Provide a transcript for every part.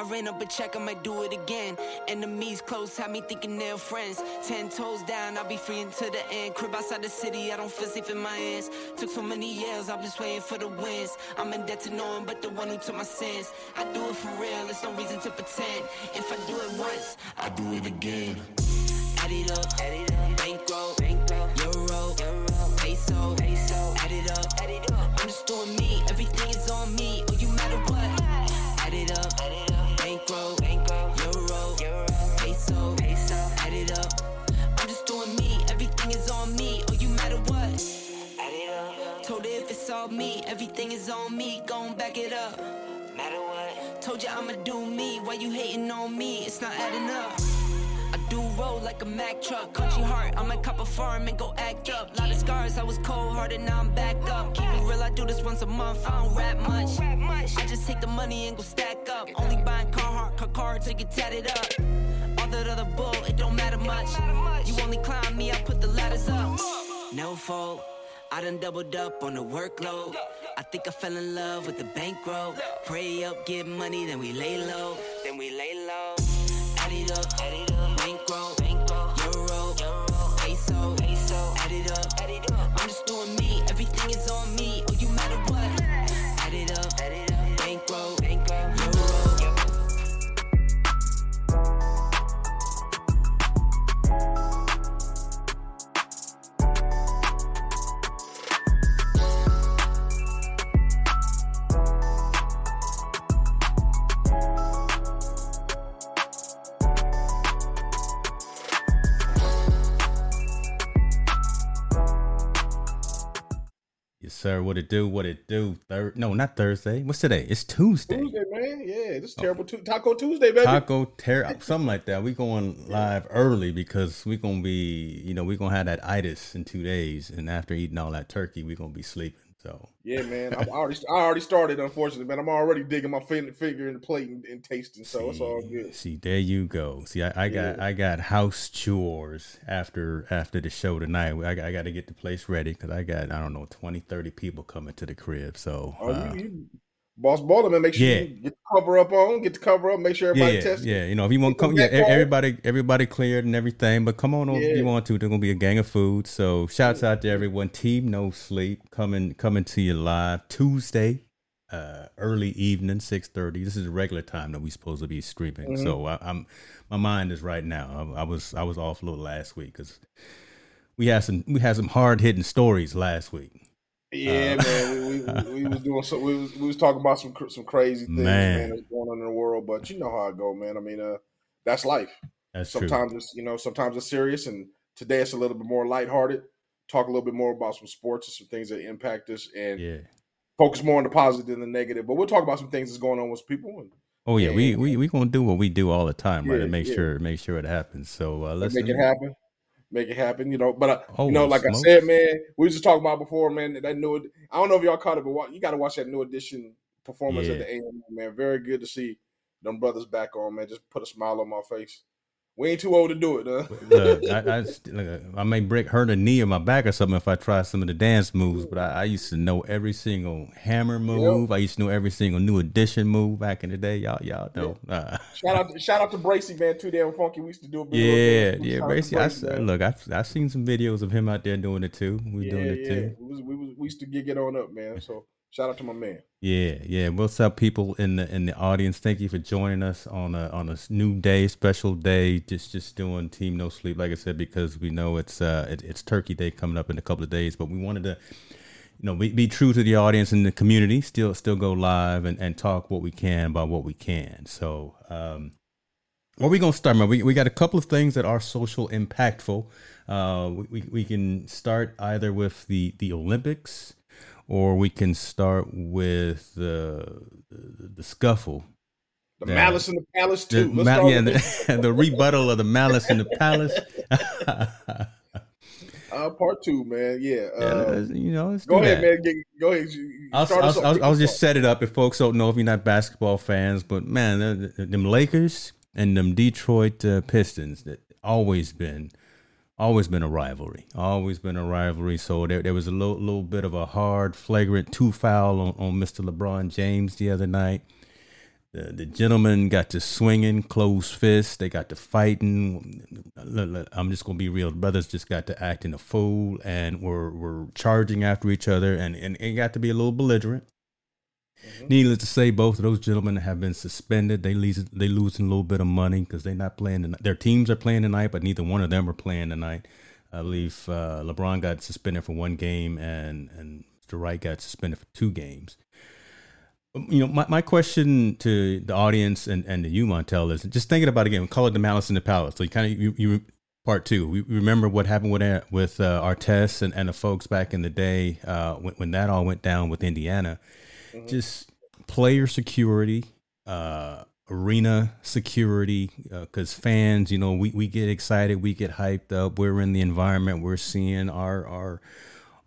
I ran up a check, I might do it again. Enemies close, had me thinking they're friends. Ten toes down, I'll be free until the end. Crib outside the city, I don't feel safe in my hands. Took so many years, I'm just waiting for the wins. I'm in debt to no one but the one who took my sins. I do it for real, there's no reason to pretend. If I do it once, I do it again. Add it up, add it up. Me, everything is on me. Gon' back it up. Matter what? Told you I'ma do me. Why you hating on me? It's not adding up. I do roll like a Mack truck. Country heart, I might cop a farm and go act up. Lot of scars, I was cold hearted, now I'm back up. Keep it real, I do this once a month. I don't rap much. I just take the money and go stack up. Only buying Carhartt, car cards to get tatted up. All that other bull, it don't matter much. You only climb me, I put the ladders up. No fault. I done doubled up on the workload. I think I fell in love with the bankroll. Pray up, get money, then we lay low. Then we lay low. Add it up. Sir. What it do? What it do? Third? No, not Thursday. What's today? It's Tuesday. Tuesday, man. Yeah, this is terrible. Tu- Taco Tuesday, baby. Taco Ter something like that. We going live early because we gonna be, you know, we gonna have that itis in two days, and after eating all that turkey, we gonna be sleeping. So Yeah, man. I already, I already started. Unfortunately, man. I'm already digging my fin- finger in the plate and, and tasting, so it's all good. See, there you go. See, I, I got Yeah. I got house chores after after the show tonight. I, got- I got to get the place ready because I got I don't know 20, 30 people coming to the crib. So Oh, uh, you, you, boss man. Make sure Yeah. you get the cover up on. Get the cover up. Make sure everybody yeah, tests. yeah. You know, if you want come, yeah, everybody everybody cleared and everything. But come on over if you want to. There's gonna be a gang of food. So shouts out to everyone. Team No Sleep coming coming to you live Tuesday. Uh, early evening, six thirty. This is the regular time that we supposed to be streaming. Mm-hmm. So I, I'm, my mind is right now. I, I was, I was off a little last week because we had some, we had some hard hitting stories last week. Yeah, Uh, man. We, we, we was doing so. We was, we was talking about some some crazy things, Man. man. that's going on in the world. But you know how it go, man. I mean, uh, that's life. That's true. sometimes it's you know sometimes it's serious and today it's a little bit more lighthearted talk a little bit more about some sports and some things that impact us and Yeah. focus more on the positive than the negative but we'll talk about some things that's going on with people and Oh yeah, we we we gonna do what we do all the time, right? Yeah, and make yeah. sure make sure it happens. So uh, let's make it happen make it happen you know but uh, Oh, you know like smokes. i said man we was just talking about before man that new i don't know if y'all caught it but you got to watch that new edition performance at the AM, man. Very good to see them brothers back on man. Just put a smile on my face we ain't too old to do it huh? Look, I, I, look, I may break hurt a knee or my back or something if I try some of the dance moves, but I, I used to know every single hammer move. I used to know every single new edition move back in the day. Y'all, y'all know. Uh, Shout out, to, shout out to Bracy, man. Too damn funky. We used to do a yeah, yeah, Shout out to Bracy. I, Bracy, man. look, I've I've seen some videos of him out there doing it too. We yeah, doing it yeah. too. We, was, we, was, we used to get it on up, man. So shout out to my man. Yeah, yeah. What's up, people in the in the audience? Thank you for joining us on a on a new day, special day. Just just doing Team No Sleep, like I said, because we know it's uh it, it's Turkey Day coming up in a couple of days. But we wanted to, you know, be, be true to the audience and the community. Still still go live and, and talk what we can about what we can. So, um, where we gonna start, man? We we got a couple of things that are social impactful. Uh, we, we we can start either with the the Olympics or we can start with the the, the scuffle. The Yeah. Malice in the Palace The, too. Let's ma- yeah, the, the rebuttal of the malice in the palace. uh, part two, man. Yeah. Yeah, Uh, you know, go ahead, that. man. Get, go ahead. I'll, I'll. I'll, I'll just set it up if folks don't know if you're not basketball fans, but man, the, the, them Lakers and them Detroit uh, Pistons that always been, always been a rivalry, always been a rivalry. So there, there was a little, little bit of a hard, flagrant two foul on, on Mr. LeBron James the other night, the, the gentlemen got to swinging, closed fists. They got to fighting. I'm just gonna be real. Brothers just got to acting a fool and were were charging after each other, and and it got to be a little belligerent. Mm-hmm. Needless to say, both of those gentlemen have been suspended. They lose they losing a little bit of money because they're not playing. Tonight. Their teams are playing tonight, but neither one of them are playing tonight. I believe uh, LeBron got suspended for one game, and and Mr. Wright got suspended for two games. Um, you know, my, my question to the audience and, and to you, Montell, is just thinking about again. Call it the malice in the palace. So you kind of you, you part two. We remember what happened with uh, with uh, Artest and, and the folks back in the day uh, when, when that all went down with Indiana. Mm-hmm. Just player security, uh, arena security, because uh, fans, you know, we, we get excited, we get hyped up. We're in the environment, we're seeing our our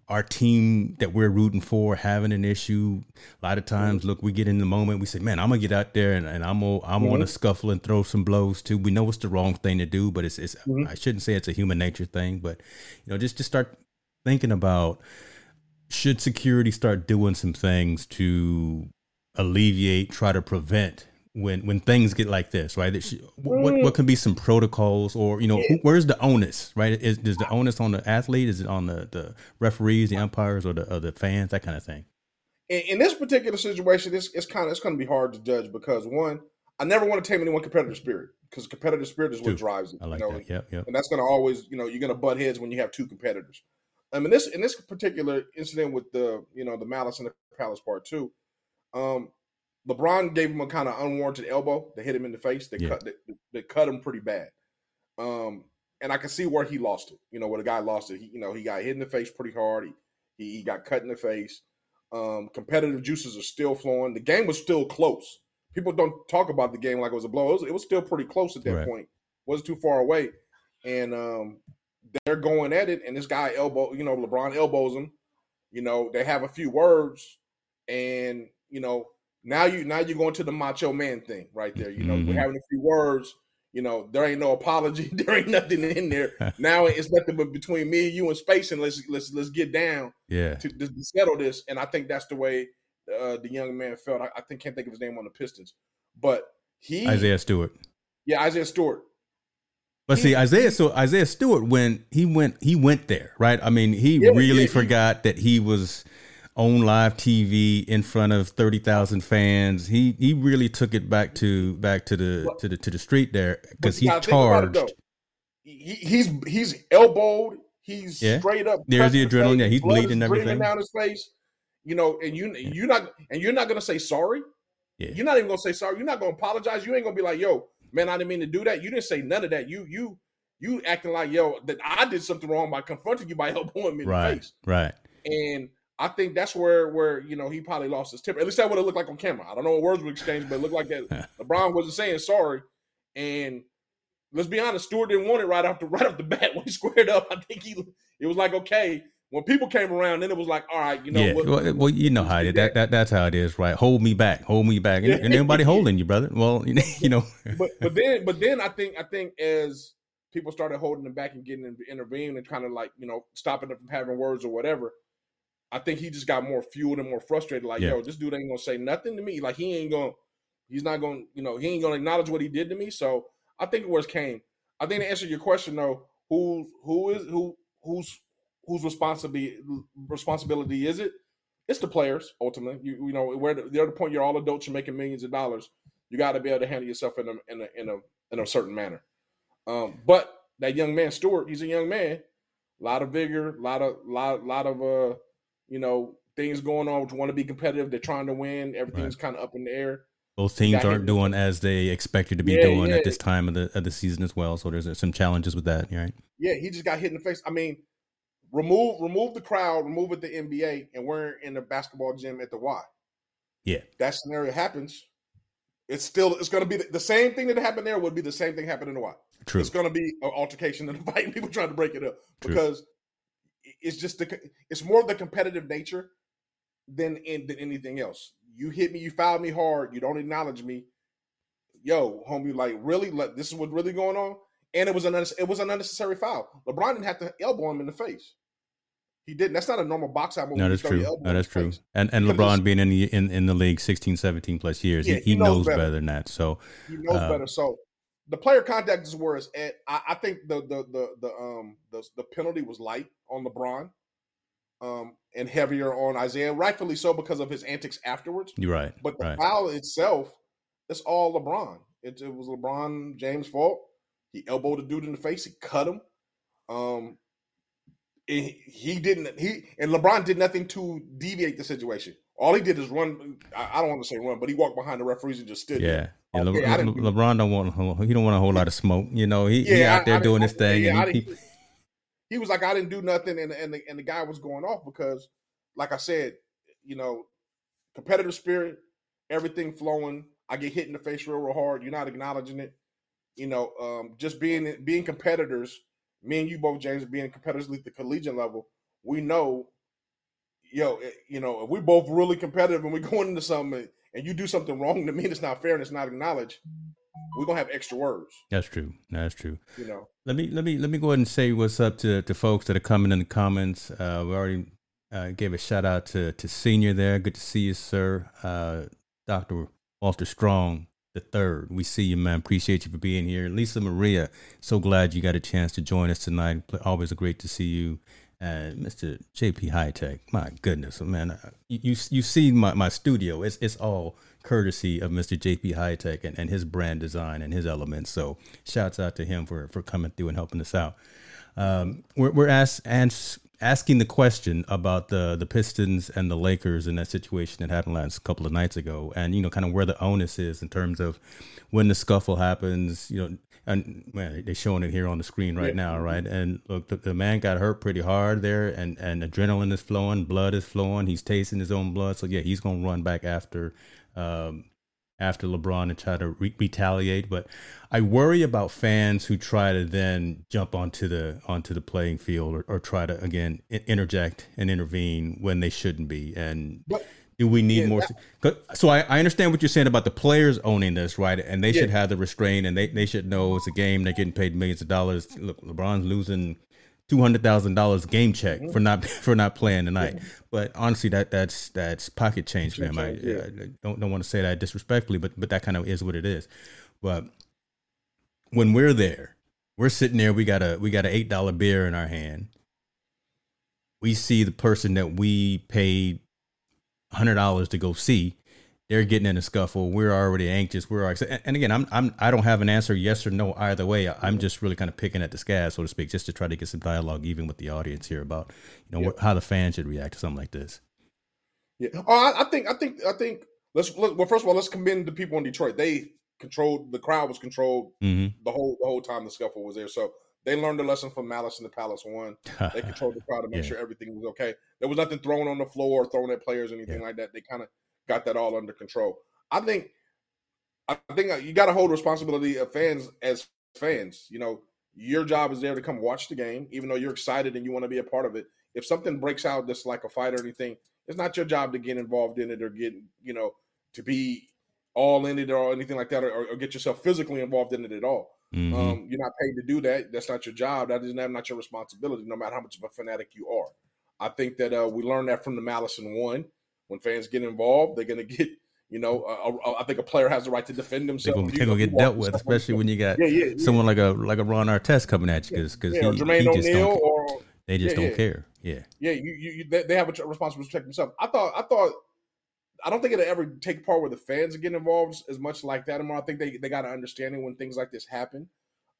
our team that we're rooting for having an issue. A lot of times, look, we get in the moment, we say, "Man, I'm gonna get out there and, and I'm gonna, I'm mm-hmm. gonna scuffle and throw some blows too." We know it's the wrong thing to do, but it's, it's mm-hmm. I shouldn't say it's a human nature thing, but you know, just just start thinking about should security start doing some things to alleviate, try to prevent when when things get like this, right? what what can be some protocols, or you know, who, where's the onus, right? Is, is the onus on the athlete? Is it on the, the referees, the umpires, or the or the fans, that kind of thing? In, in this particular situation, it's, it's kind of it's going to be hard to judge because one, I never want to tame anyone competitive spirit because competitive spirit is what two. drives it. I like you know? that. Yep, yep. And that's going to always, you know, you're going to butt heads when you have two competitors. I mean, this in this particular incident with the you know the malice in the palace part two, um, LeBron gave him a kind of unwarranted elbow that hit him in the face. They yeah. cut they, they, cut him pretty bad. Um, and I can see where he lost it. You know, where the guy lost it. He, you know, he got hit in the face pretty hard. He he, he got cut in the face. Um, competitive juices are still flowing. The game was still close. People don't talk about the game like it was a blow. It was, it was still pretty close at that right. point. wasn't too far away. And um, they're going at it, and this guy elbow, you know, LeBron elbows him. You know, they have a few words, and you know, now you now you're going to the macho man thing right there. You know, mm-hmm. we're having a few words. You know, there ain't no apology. There ain't nothing in there. now it's nothing but between me, you, and space, and let's let's let's get down. Yeah. To, to settle this, and I think that's the way uh, the young man felt. I, I think can't think of his name on the Pistons, but he Isaiah Stewart. Yeah, Isaiah Stewart. But see, Isaiah so Isaiah Stewart when he went he went there, right? I mean, he yeah, really yeah, forgot that he was on live TV in front of thirty thousand fans. He he really took it back to back to the to the to the street there because he charged. He, he's he's elbowed. He's yeah. straight up. There's the adrenaline. Yeah, he's bleeding everything down his face. You know, and you you're not and you're not gonna say sorry. Yeah. You're not even gonna say sorry. You're not gonna apologize. You ain't gonna be like, yo, man, I didn't mean to do that. You didn't say none of that. You you you acting like yo that I did something wrong by confronting you by elbowing me in right, the face. Right. And I think that's where where you know he probably lost his temper. At least that would have looked like on camera. I don't know what words were exchanged, but it looked like that LeBron wasn't saying sorry. And let's be honest, Stewart didn't want it right off the right off the bat when he squared up. I think he it was like okay. When people came around, then it was like, all right, you know. Yeah, what, well, well, you know how it, that, that that's how it is, right? Hold me back, hold me back, and, and everybody holding you, brother. Well, you know. but but then but then I think I think as people started holding them back and getting intervened and kind of like you know stopping them from having words or whatever I think he just got more fueled and more frustrated. Like, yeah. yo, this dude ain't gonna say nothing to me. Like, he ain't gonna, he's not gonna, you know, he ain't gonna acknowledge what he did to me. So I think it was came. I think to answer your question though, who who is who whose whose responsibility responsibility is it? It's the players ultimately. You you know where the, the other point you're all adults, you're making millions of dollars. You got to be able to handle yourself in a in a in a in a certain manner. Um, but that young man Stewart, he's a young man, a lot of vigor, a lot of lot lot of uh you know, things going on, want to be competitive. They're trying to win. Everything's right. kind of up in the air. Both teams aren't doing as they expected to be yeah, doing yeah. at this time of the of the season as well. So there's some challenges with that, right? Yeah, he just got hit in the face. I mean, remove remove the crowd, remove it the NBA, and we're in the basketball gym at the Y. Yeah, that scenario happens. It's still it's going to be the, the, same thing that happened there would be the same thing happening in the Y. True. It's going to be an altercation and a fight, people trying to break it up True. because it's just the it's more the competitive nature than in, than anything else. You hit me, you fouled me hard, you don't acknowledge me. Yo, homie, like really, like this is what really going on. And it was an it was an unnecessary foul. LeBron didn't have to elbow him in the face. He didn't. That's not a normal box out move. No, that's true. No, that's true. And and LeBron being in the in, in the league 16, 17 plus years, yeah, he, he, knows, knows better. better. than that. So he knows uh, better. So the player contact is where it's at. I, I think the the the the um the, the penalty was light on LeBron, um, and heavier on Isaiah, rightfully so because of his antics afterwards. You're right. But the right. foul itself, it's all LeBron. It, it was LeBron James' fault. He elbowed a dude in the face. He cut him. Um, he didn't. He and LeBron did nothing to deviate the situation. All he did is run. I, don't want to say run, but he walked behind the referees and just stood. Yeah. There. Yeah, Le- Le- LeBron don't want he don't want a whole lot of smoke. You know, he, yeah, he out there I, doing his thing. Yeah, and he, he, he, was like, I didn't do nothing, and and the, and the guy was going off because, like I said, you know, competitive spirit, everything flowing. I get hit in the face real, real hard. You're not acknowledging it. You know, um, just being being competitors me and you both, James, being competitors at the collegiate level, we know, yo, eh, you know, if we both really competitive and we going into something and you do something wrong to me it's not fair and it's not acknowledged, we're gonna have extra words. That's true. That's true. You know. Let me let me let me go ahead and say what's up to to folks that are coming in the comments. Uh, we already uh, gave a shout out to to senior there. Good to see you, sir. Uh, Doctor Walter Strong the third. We see you, man. Appreciate you for being here. Lisa Maria, so glad you got a chance to join us tonight. Always a great to see you. And Mr. JP High Tech, my goodness, man, uh, you you see my, my studio. It's it's all courtesy of Mr. JP High Tech and, and his brand design and his elements. So shouts out to him for for coming through and helping us out. Um, we're we're asked and asking the question about the the Pistons and the Lakers in that situation that happened last couple of nights ago, and you know, kind of where the onus is in terms of when the scuffle happens. You know, and man, they're showing it here on the screen right yeah. now, right? And look, the, the, man got hurt pretty hard there, and and adrenaline is flowing, blood is flowing. He's tasting his own blood, so yeah, he's gonna run back after. Um, after LeBron and try to re- retaliate. But I worry about fans who try to then jump onto the onto the playing field or, or try to again interject and intervene when they shouldn't be. And but, do we need yeah, more? That, so I, I understand what you're saying about the players owning this, right? And they yeah. should have the restraint, and they, they should know it's a game. They're getting paid millions of dollars. Look, LeBron's losing two hundred thousand dollars game check mm-hmm. for not for not playing tonight. Yeah. But honestly, that that's that's pocket change for him. I, yeah. I, don't don't want to say that disrespectfully, but but that kind of is what it is. But when we're there, we're sitting there. We got a we got an eight dollar beer in our hand. We see the person that we paid hundred dollars to go see they're getting in a scuffle. We're already anxious. We're already, and again, I'm I'm I don't have an answer yes or no either way. I'm just really kind of picking at the scab, so to speak, just to try to get some dialogue even with the audience here about you know how the fans should react to something like this. Yeah. Oh, I, I think I think I think let's let, well first of all let's commend the people in Detroit. They controlled the crowd was controlled mm-hmm. the whole the whole time the scuffle was there. So they learned a lesson from Malice in the Palace one. They controlled the crowd to make yeah. sure everything was okay. There was nothing thrown on the floor or thrown at players or anything yeah. like that. They kind of got that all under control. I think I think uh, you got to hold responsibility of fans as fans. You know, your job is there to come watch the game, even though you're excited and you want to be a part of it. If something breaks out that's like a fight or anything, it's not your job to get involved in it or get you know to be all in it or anything like that, or, or get yourself physically involved in it at all. Mm-hmm. Um, you're not paid to do that. That's not your job. That is not your responsibility, no matter how much of a fanatic you are. I think that uh, we learned that from the Malice in one when fans get involved, they're going to get you know, a, a, I think a player has the right to defend himself. They're gonna, get dealt with, especially when you got yeah, yeah, yeah. someone like a like a Ron Artest coming at you because because he, he just O'Neal or they just don't care. Yeah, yeah, you, you, they, they have a responsibility to protect themselves. I thought I thought I don't think it'll ever take part where the fans get involved as much like that anymore. I think they, they got an understanding when things like this happen.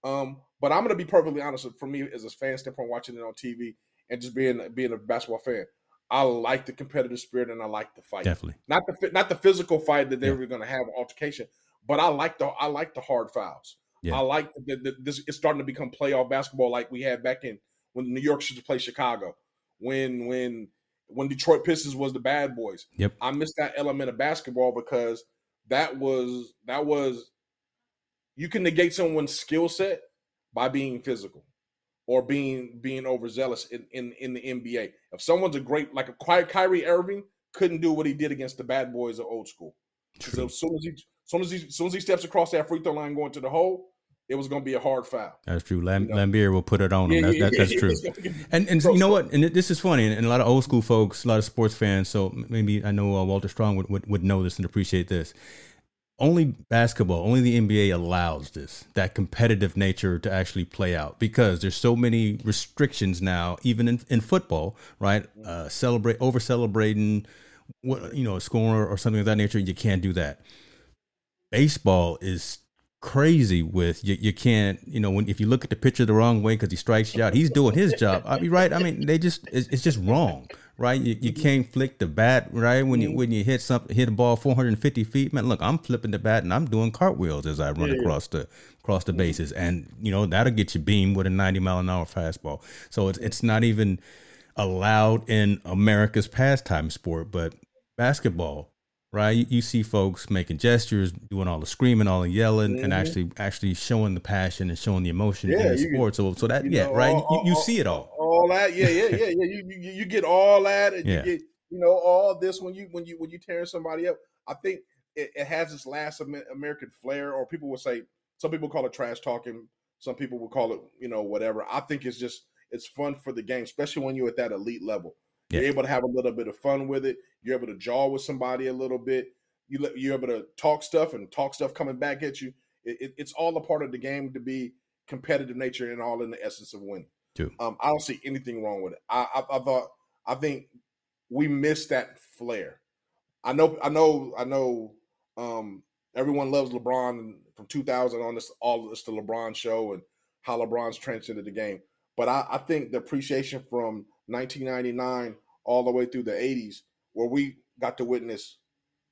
Um, but I'm gonna be perfectly honest. For me, as a fan standpoint, watching it on TV and just being being a basketball fan, I like the competitive spirit and I like the fight. Definitely. Not the not the physical fight that they yeah. were going to have altercation, but I like the I like the hard fouls. Yeah. I like the, the, this. It's starting to become playoff basketball like we had back in when New York should play Chicago, when when when Detroit Pistons was the bad boys. Yep. I missed that element of basketball because that was that was you can negate someone's skill set by being physical or being being overzealous in, in, in the NBA. If someone's a great like a Kyrie Irving couldn't do what he did against the bad boys of old school. So as soon as he as soon as he as soon as he steps across that free throw line going to the hole, it was going to be a hard foul. That's true. Lam- you know? Laimbeer will put it on him. Yeah, that, that's yeah, true. and and you know what? And this is funny. And, a lot of old school folks, a lot of sports fans. So maybe I know uh, Walter Strong would, would, would know this and appreciate this. Only basketball, only the NBA allows this that competitive nature to actually play out because there's so many restrictions now, even in, in football, right? Uh, celebrate over celebrating, what you know, scoring or something of that nature. You can't do that. Baseball is crazy with you, you can't you know when if you look at the picture the wrong way because he strikes you out he's doing his job i mean right i mean they just it's, it's just wrong right you, you can't flick the bat right when you when you hit something hit a ball 450 feet man look i'm flipping the bat and i'm doing cartwheels as i run yeah. across the across the bases and you know that'll get you beamed with a 90 mile an hour fastball so it's it's not even allowed in america's pastime sport but basketball right? You, you, see folks making gestures, doing all the screaming, all the yelling, mm-hmm. and actually actually showing the passion and showing the emotion yeah, in the sport. So so that yeah, know, right? All, you, you see it all. All that, yeah, yeah, yeah, yeah. You, you, you get all that, and yeah. you get you know all this when you when you when you tearing somebody up. I think it, it has this last American flair, or people would say some people call it trash talking, some people would call it you know whatever. I think it's just it's fun for the game, especially when you're at that elite level. You're able to have a little bit of fun with it. You're able to jaw with somebody a little bit. You you're able to talk stuff and talk stuff coming back at you. It, it, it's all a part of the game to be competitive nature and all in the essence of winning. True. Um, I don't see anything wrong with it. I, I, I thought I think we missed that flair. I know I know I know um, everyone loves LeBron from 2000 on this all this the LeBron show and how LeBron's transcended the game. But I, I think the appreciation from 1999 all the way through the 80s, where we got to witness,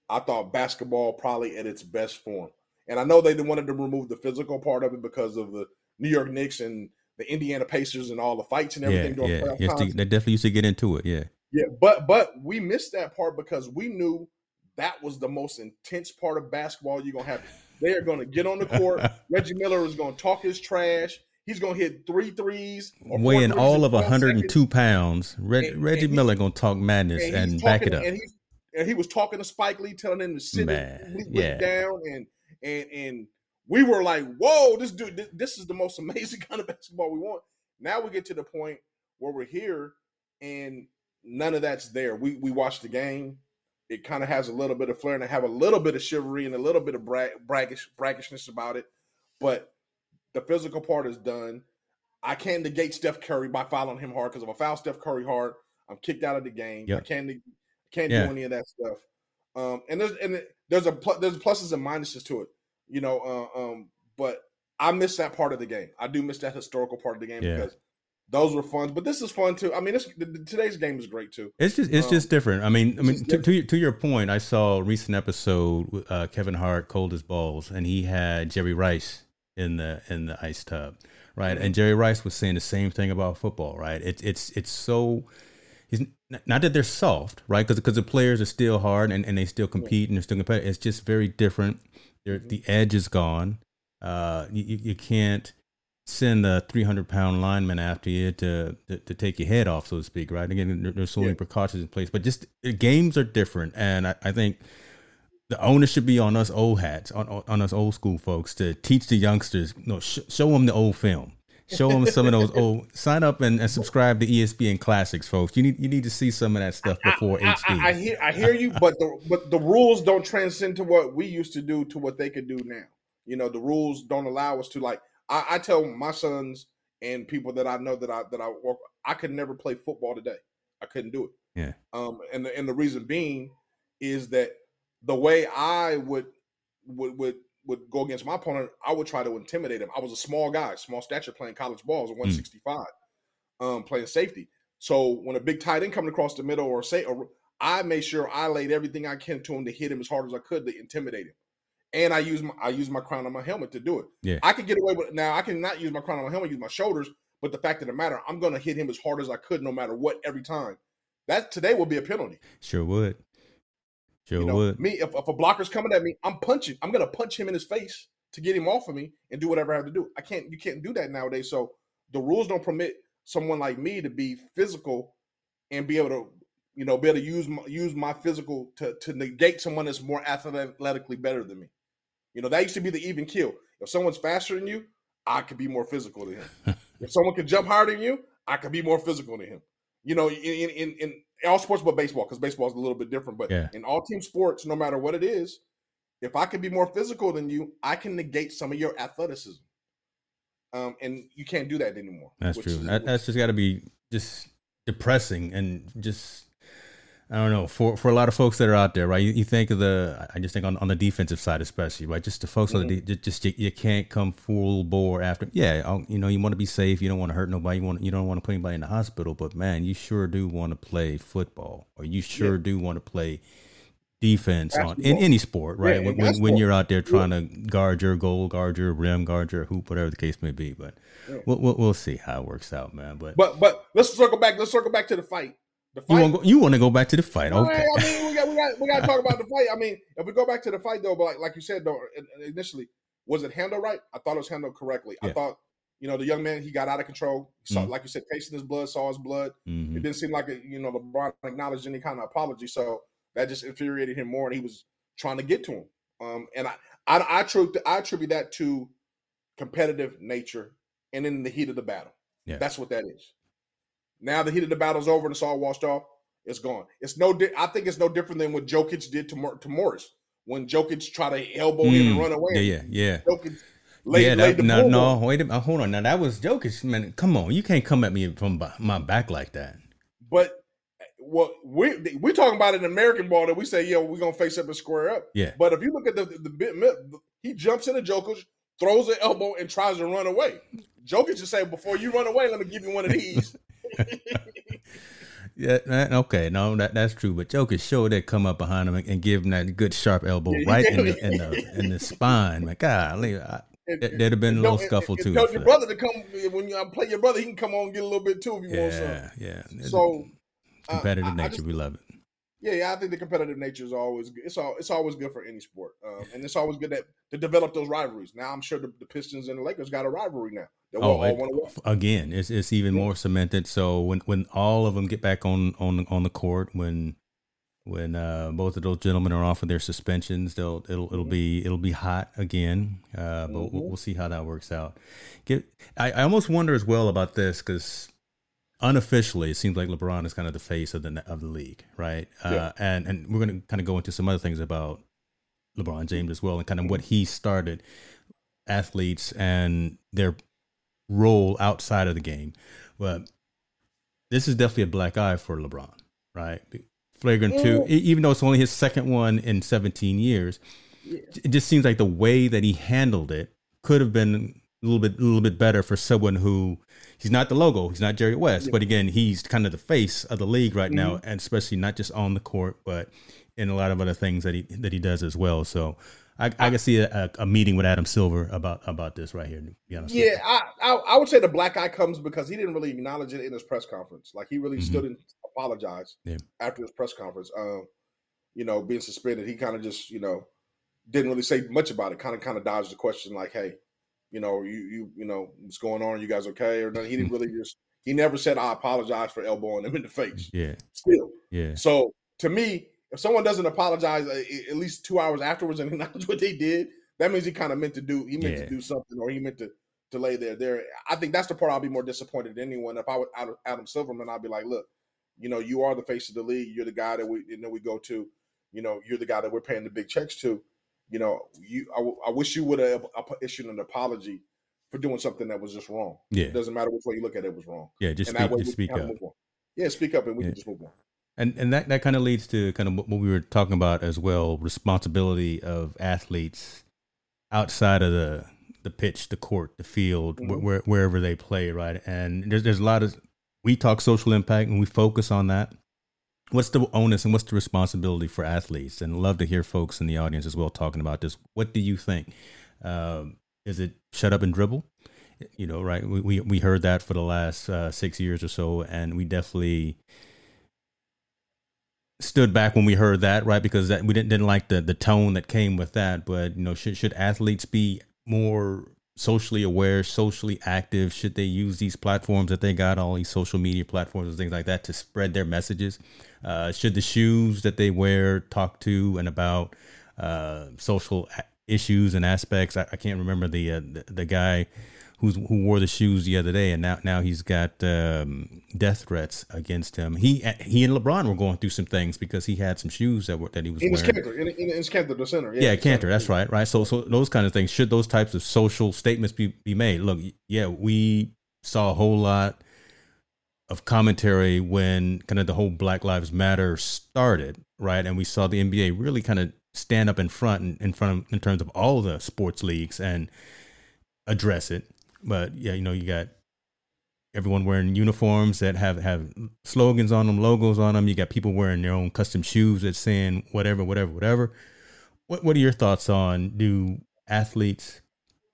I thought basketball probably at its best form. And I know they wanted to remove the physical part of it because of the New York Knicks and the Indiana Pacers and all the fights and everything. Yeah, yeah. Yes, they definitely used to get into it. Yeah. Yeah, but but we missed that part because we knew that was the most intense part of basketball you're gonna have. They are gonna get on the court. Reggie Miller is gonna talk his trash. He's gonna hit three threes, weighing all of 102 seconds. pounds. Reg, and, Reggie and Miller gonna talk madness and, and back it up. And, and, he was talking to Spike Lee, telling him to sit Man, yeah. down, and and and we were like, "Whoa, this dude, this, is the most amazing kind of basketball we want." Now we get to the point where we're here, and none of that's there. We we watch the game. It kind of has a little bit of flair and I have a little bit of chivalry and a little bit of brag, braggish, braggishness about it, but the physical part is done. I can't negate Steph Curry by fouling him hard because if I foul Steph Curry hard, I'm kicked out of the game. Yep. I can't can't yeah. do any of that stuff. Um, and there's and there's a there's pluses and minuses to it, you know. Uh, um, but I miss that part of the game. I do miss that historical part of the game yeah. because those were fun. But this is fun too. I mean, today's game is great too. It's just it's um, just different. I mean, I mean, to, to, to your point, I saw a recent episode with uh, Kevin Hart, cold as balls, and he had Jerry Rice in the in the ice tub, right? Mm-hmm. And Jerry Rice was saying the same thing about football, right? It's it's it's so he's not that they're soft, right? Because because the players are still hard and, and they still compete and they're still competitive. It's just very different. Mm-hmm. The edge is gone. Uh, you you can't send a 300 pound lineman after you to, to, to take your head off, so to speak, right? Again, there, there's so many precautions in place, but just games are different, and I, I think the onus should be on us old hats, on, on us old school folks to teach the youngsters, you know, sh- show them the old film. Show them some of those old. Sign up and, and, subscribe to ESPN Classics, folks. You need you need to see some of that stuff before I, HD. I, I, hear I hear you, but the but the rules don't transcend to what we used to do to what they could do now. You know, the rules don't allow us to like. I, I tell my sons and people that I know that I that I work. I could never play football today. I couldn't do it. Yeah. Um. And the and the reason being is that the way I would would would would go against my opponent, I would try to intimidate him. I was a small guy, small stature, playing college ball. I was 165, mm. um, playing safety. So when a big tight end coming across the middle, or say, or I made sure I laid everything I can to him to hit him as hard as I could to intimidate him. And I use my I use my crown on my helmet to do it. Yeah, I could get away with now. I cannot use my crown on my helmet, use my shoulders. But the fact of the matter, I'm going to hit him as hard as I could, no matter what, every time. That today will be a penalty. Sure would. Sure you know, would. Me, if, if a blocker's coming at me, I'm punching. I'm gonna punch him in his face to get him off of me and do whatever I have to do. I can't. You can't do that nowadays. So the rules don't permit someone like me to be physical and be able to, you know, be able to use my, use my physical to to negate someone that's more athletically better than me. You know, that used to be the even kill. If someone's faster than you, I could be more physical than him. if someone can jump higher than you, I could be more physical than him. You know, in in, in all sports but baseball, because baseball is a little bit different. But Yeah. in all team sports, no matter what it is, if I can be more physical than you, I can negate some of your athleticism. Um, and you can't do that anymore. That's true. is- That, that's just got to be just depressing and just I don't know for for a lot of folks that are out there, right? You, you think of the I just think on, on the defensive side, especially, right? Just the folks on the mm-hmm. de- just, just you, you can't come full bore after. Yeah, I'll- you know you want to be safe. You don't want to hurt nobody. You want you don't want to put anybody in the hospital. But man, you sure do want to play football, or you sure do want to play defense on in any sport, right? Yeah, when, when when you're out there trying to guard your goal, guard your rim, guard your hoop, whatever the case may be. But we'll, we'll we'll see how it works out, man. But But but let's circle back. Let's circle back to the fight. The you fight. want you want to go back to the fight, okay? I mean, we got we got we got to talk about the fight. I mean, if we go back to the fight though, but like like you said though, initially, was it handled right? I thought it was handled correctly. I thought, you know, the young man he got out of control. Saw, Mhm. like you said, tasting his blood, saw his blood. Mhm. It didn't seem like it, you know LeBron acknowledged any kind of apology, so that just infuriated him more, and he was trying to get to him. Um, and I I I attribute I attribute that to competitive nature and in the heat of the battle. Yeah. That's what that is. Now the heat of the battle's over and it's all washed off. It's gone. It's no. Di- I think it's no different than what Jokic did to, Mor- to Morris when Jokic tried to elbow him and Mm. run away. Yeah, yeah, yeah. Jokic laid, yeah, that, no, no, on wait a minute. Hold on. Now that was Jokic, man. Come on, you can't come at me from my back like that. But what we we're talking about in American ball that we say, yeah, we're gonna face up and square up. Yeah, But if you look at the the, bit, he jumps into Jokic, throws an elbow, and tries to run away. Jokic just say, before you run away, let me give you one of these. yeah. that- okay, no, that that's true. But Jokic showed that come up behind him and, and give him that good sharp elbow Yeah, right in the in the in the spine. My God, I, there'd have been a little scuffle, too, Tell your brother to come when you play your brother. He can come on and get a little bit too if you want some. yeah, yeah. So competitive I- I nature, just- we love it. Yeah, yeah, I think the competitive nature is always good. It's all it's always good for any sport, um, and it's always good that to develop those rivalries. Now, I'm sure the, the Pistons and the Lakers got a rivalry now. Oh, all it- want to win. again, it's it's even more cemented. So when when all of them get back on on on the court, when when uh, both of those gentlemen are off of their suspensions, they'll it'll it'll be it'll be hot again. Uh, but we'll, we'll see how that works out. Get I, I almost wonder as well about this because unofficially it seems like LeBron is kind of the face of the of the league, right? Yeah. Uh, and and we're going to kind of go into some other things about LeBron James as well and kind of what he started athletes and their role outside of the game. But this is definitely a black eye for LeBron, right? Flagrant two, even though it's only his second one in 17 years, it just seems like the way that he handled it could have been a little bit, a little bit better for someone who he's not the logo, he's not Jerry West, but again, he's kind of the face of the league right now, and especially not just on the court, but in a lot of other things that he that he does as well. So. I, I can see a, a, meeting with Adam Silver about about this right here. To be honest. Yeah, I, I I would say the black eye comes because he didn't really acknowledge it in his press conference. Like he really Mhm. stood and apologized Yeah. after his press conference. Um, you know, being suspended, he kind of just you know didn't really say much about it. Kind of kind of dodged the question, like, hey, you know, you you you know what's going on? You guys okay? Or no, he didn't really just. He never said I apologize for elbowing him in the face. yeah, Still, yeah. so to me, if someone doesn't apologize uh, at least two hours afterwards and acknowledge what they did, that means he kind of meant to do. He meant Yeah. to do something, or he meant to to lay there. There, I think that's the part I'll be more disappointed than anyone. If I would Adam, Adam Silverman, I'd be like, look, you know, you are the face of the league. You're the guy that we you know we go to. You know, you're the guy that we're paying the big checks to. You know, you. I, I wish you would have issued an apology for doing something that was just wrong. Yeah. It doesn't matter which way you look at it, it was wrong. Yeah, just and speak, just speak up. Yeah, speak up, and we Yeah. can just move on. And and that, that kind of leads to kind of what we were talking about as well, responsibility of athletes outside of the the pitch, the court, the field, Mhm. where, wherever they play, right? And there's there's a lot of we talk social impact and we focus on that. What's the onus and what's the responsibility for athletes? And love to hear folks in the audience as well talking about this. What do you think? Um, is it shut up and dribble? You know, right? We we, we heard that for the last uh, six years or so, and we definitely stood back when we heard that, right? Because that we didn't didn't like the the tone that came with that. But you know, should should athletes be more socially aware, socially active? Should they use these platforms that they got, all these social media platforms and things like that, to spread their messages? Uh, should the shoes that they wear talk to and about uh, social issues and aspects? I, I can't remember the, uh, the the guy who's who wore the shoes the other day, and now now he's got um, death threats against him. He he and LeBron were going through some things because he had some shoes that were that he was in wearing. Kanter, in, in, in Kanter, the center. Yeah, yeah Kanter. That's right, right. So so those kind of things. Should those types of social statements be be made? Look, yeah, we saw a whole lot of commentary when kind of the whole Black Lives Matter started, right? And we saw the NBA really kind of stand up in front in, in front of in terms of all the sports leagues and address it but yeah, you know, you got everyone wearing uniforms that have have slogans on them, logos on them. You got people wearing their own custom shoes that's saying whatever, whatever, whatever. What What are your thoughts on do athletes?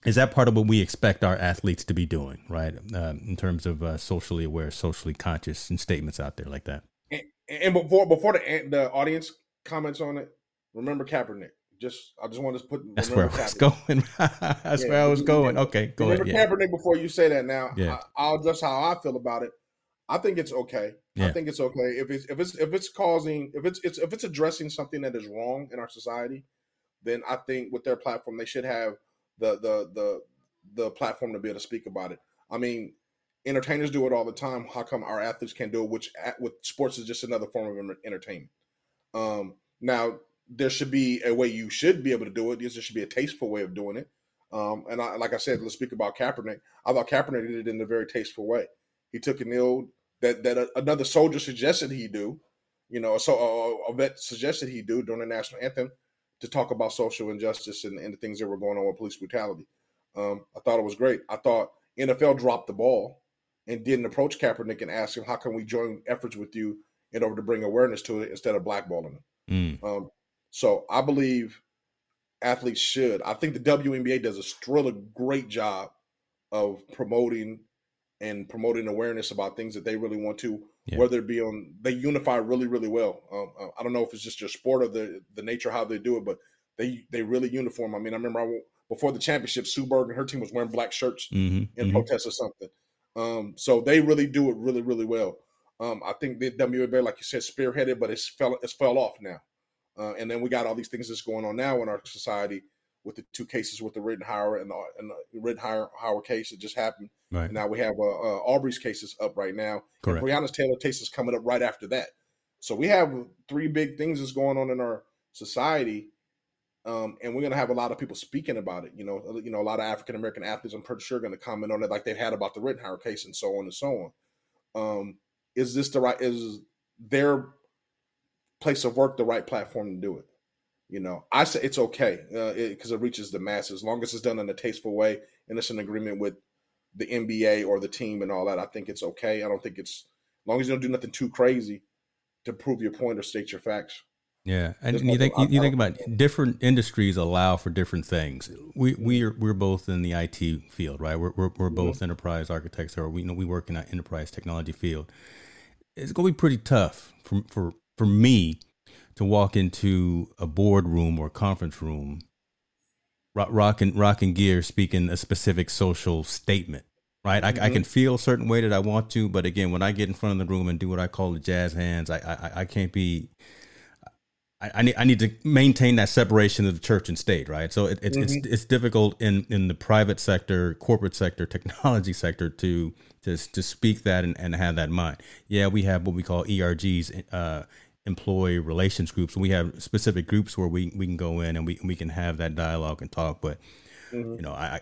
Is that part of what we expect our athletes to be doing, right? Um, in terms of uh, socially aware, socially conscious, and statements out there like that. And, and before before the the audience comments on it, remember Kaepernick. Just I just want to put. That's where I was going. That's yeah, where I was going. Okay, go remember ahead. Kaepernick before you say that. Now, yeah. I, will just how I feel about it. I think it's okay. Yeah. I think it's okay if it's if it's if it's causing if it's, it's if it's addressing something that is wrong in our society, then I think with their platform they should have the the the the platform to be able to speak about it. I mean, entertainers do it all the time. How come our athletes can't do it? Which with sports is just another form of entertainment. Um, now there should be a way you should be able to do it. There should be a tasteful way of doing it. Um, and I, like I said, let's speak about Kaepernick. I thought Kaepernick did it in a very tasteful way. He took a kneel that that another soldier suggested he do, you know, so a, a vet suggested he do during the national anthem to talk about social injustice and, and the things that were going on with police brutality. Um, I thought it was great. I thought NFL dropped the ball and didn't approach Kaepernick and ask him, "How can we join efforts with you in order to bring awareness to it instead of blackballing him?" Mm. Um, so I believe athletes should. I think the WNBA does a really great job of promoting and promoting awareness about things that they really want to, yeah. whether it be on they unify really, really well. Um, uh, I don't know if it's just your sport or the the nature how they do it, but they they really uniform. I mean, I remember I, before the championship, Sue Bird and her team was wearing black shirts mm-hmm, in mm-hmm. protest or something. Um, so they really do it really, really well. Um, I think the WNBA, like you said, spearheaded, but it's fell it's fell off now. Uh, and then we got all these things that's going on now in our society with the two cases with the Rittenhauer and the, and the Rittenhour case that just happened. Right. Now we have uh, uh, Arbery's cases up right now. Correct. And Breonna Taylor case is coming up right after that. So we have three big things that's going on in our society. Um, and we're going to have a lot of people speaking about it. You know, uh, you know, a lot of African American athletes, I'm pretty sure, going to comment on it like they've had about the Rittenhauer case and so on and so on. Um, is this the right? Is their place of work the right platform to do it. You know, I say it's okay because uh, it, it, reaches the masses as long as it's done in a tasteful way and it's an agreement with the NBA or the team and all that. I think it's okay. I don't think it's as long as you don't do nothing too crazy to prove your point or state your facts. Yeah, and you think you, you think about different industries allow for different things. We we are we're both in the IT field, right? We're we're, we're both mm-hmm. enterprise architects, or we you know we work in an enterprise technology field. It's going to be pretty tough for for for me to walk into a boardroom or conference room, rock, rocking rocking gear, speaking a specific social statement. Right, mm-hmm. I, I, can mm-hmm. feel a certain way that I want to, but again, when I get in front of the room and do what I call the jazz hands, I I, I can't be. I, I need I need to maintain that separation of the church and state, right? So it, it's mm-hmm. it's it's difficult in in the private sector, corporate sector, technology sector to to to speak that and, and have that mind. Yeah, we have what we call ERGs, uh, employee relations groups. We have specific groups where we, we can go in and we we can have that dialogue and talk. But mm-hmm. you know, I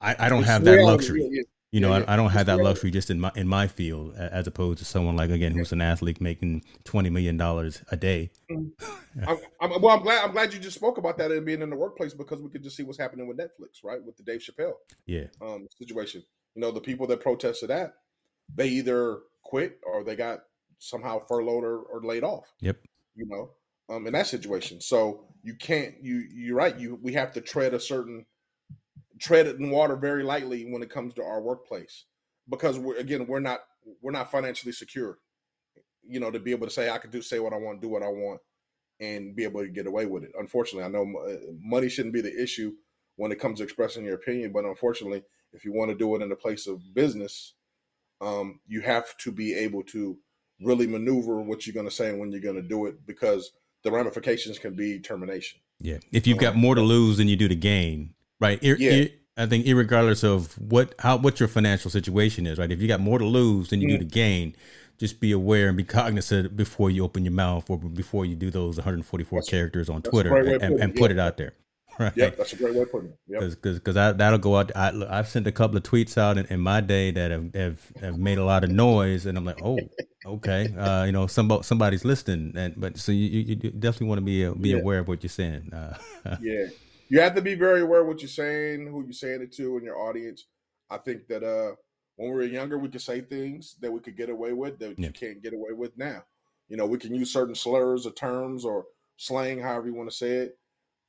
I, I don't it's have that luxury. Yeah, You know, yeah, I, I, don't have that luxury just in my in my field, as opposed to someone like again who's an athlete making twenty million dollars a day. Mm-hmm. I'm, I'm, well, I'm glad I'm glad you just spoke about that and being in the workplace because we could just see what's happening with Netflix, right? With the Dave Chappelle, yeah, um, situation. You know, the people that protested that, they either quit or they got somehow furloughed or, or laid off. Yep. You know, um, in that situation. So you can't. You you're right. You we have to tread a certain tread it in water very lightly when it comes to our workplace because we're again we're not we're not financially secure. You know, to be able to say I can do say what I want, do what I want, and be able to get away with it. Unfortunately, I know uh, money shouldn't be the issue when it comes to expressing your opinion, but unfortunately, if you want to do it in a place of business, um, you have to be able to really maneuver what you're going to say and when you're going to do it because the ramifications can be termination. Yeah. If you've got more to lose than you do to gain, right? Ir- yeah. Ir- I think, regardless of what how what your financial situation is, right? If you got more to lose than you mm-hmm. do to gain, just be aware and be cognizant before you open your mouth or before you do those 144 that's, characters on Twitter and, and, put it out there. Right. Yeah, that's a great way of putting it. Because yep. because that'll go out. I, have sent a couple of tweets out in, in my day that have, have, have made a lot of noise, and I'm like, oh, okay, uh, you know, somebody somebody's listening, and but so you, you definitely want to be uh, be yeah. aware of what you're saying. Uh, yeah, you have to be very aware of what you're saying, who you're saying it to, and your audience. I think that uh, when we were younger, we could say things that we could get away with that yeah. you can't get away with now. You know, we can use certain slurs or terms or slang, however you want to say it,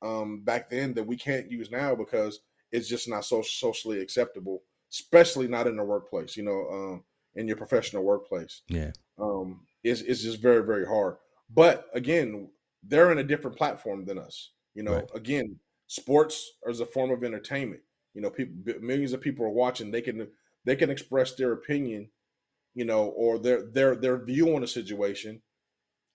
um, back then that we can't use now because it's just not so socially acceptable, especially not in the workplace. You know, um, in your professional workplace. Yeah, um, it's it's just very very hard. But again, they're in a different platform than us. You know, right. again, sports is a form of entertainment. You know, people millions of people are watching. They can they can express their opinion, you know, or their their their view on a situation,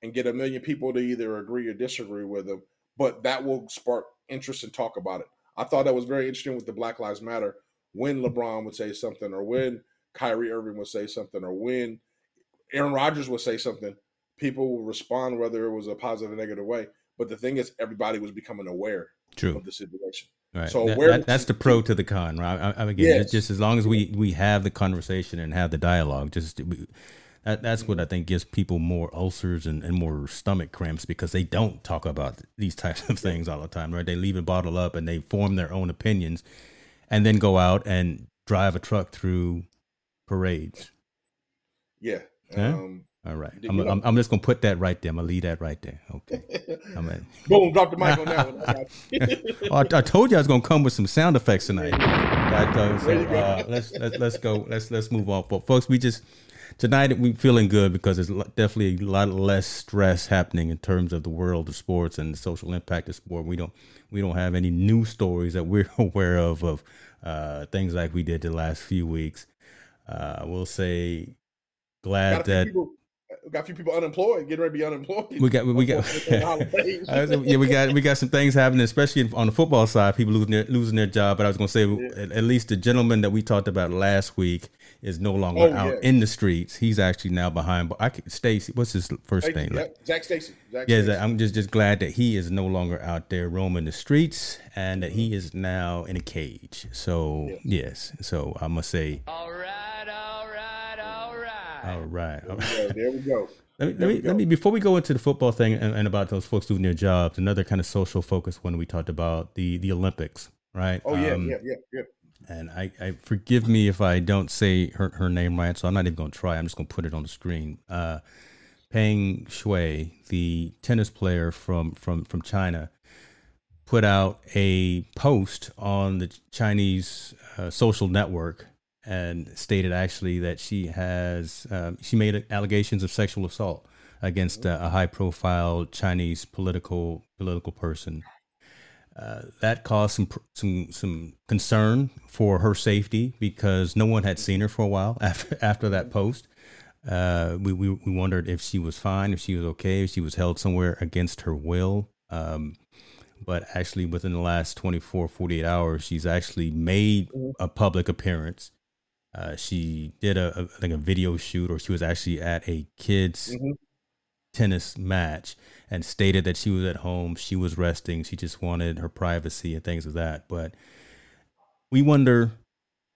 and get a million people to either agree or disagree with them. But that will spark interest and talk about it. I thought that was very interesting with the Black Lives Matter when LeBron would say something, or when Kyrie Irving would say something, or when Aaron Rodgers would say something. People would respond whether it was a positive or negative way. But the thing is, everybody was becoming aware True. of the situation. Right. So that, that, that's the pro to the con, right? I, I, again, yes. just as long as we we have the conversation and have the dialogue, just that, that's what I think gives people more ulcers and, and more stomach cramps because they don't talk about these types of things all the time, right? They leave it bottled up and they form their own opinions, and then go out and drive a truck through parades. Yeah. Huh? Um, all right. I'm, I'm, I'm, just gonna put that right there. I'm gonna leave that right there. Okay. I'm at, Boom. Drop the mic on that one. oh, I, I, told you I was gonna come with some sound effects tonight. Uh, so uh, let's, let's let's go. Let's let's move on. But folks, we just tonight we're feeling good because there's definitely a lot less stress happening in terms of the world of sports and the social impact of sport. We don't we don't have any new stories that we're aware of of uh, things like we did the last few weeks. Uh, we'll say glad that. People, we got a few people unemployed, getting ready to be unemployed. We got we got yeah we got we got some things happening, especially on the football side. People losing their losing their job. But I was going to say yeah. at, at, least the gentleman that we talked about last week is no longer oh, out yeah. in the streets. He's actually now behind. But I Stacy, what's his first hey, name? Yeah, Zac Stacy. Yeah, Stacy. I'm just just glad that he is no longer out there roaming the streets and that he is now in a cage. So yes, so I must say. All right, all right, all right. All right. There we go. There we go. Let me, let me, let me, before we go into the football thing and, and, about those folks losing their jobs, another kind of social focus when we talked about the the Olympics, right? Oh yeah, um, yeah, yeah, yeah. And I, I forgive me if I don't say her, her name right, so I'm not even going to try. I'm just going to put it on the screen. Uh, Peng Shuai, the tennis player from from from China, put out a post on the Chinese uh, social network and stated actually that she has um, she made allegations of sexual assault against uh, a high profile Chinese political political person. Uh, that caused some some some concern for her safety because no one had seen her for a while after after that post. Uh, we, we we wondered if she was fine, if she was okay, if she was held somewhere against her will. Um, but actually, within the last 24, 48 hours, she's actually made a public appearance uh, she did a, a, like a video shoot, or she was actually at a kids mm-hmm. Tennis match, and stated that she was at home, she was resting, she just wanted her privacy and things of that. But we wonder,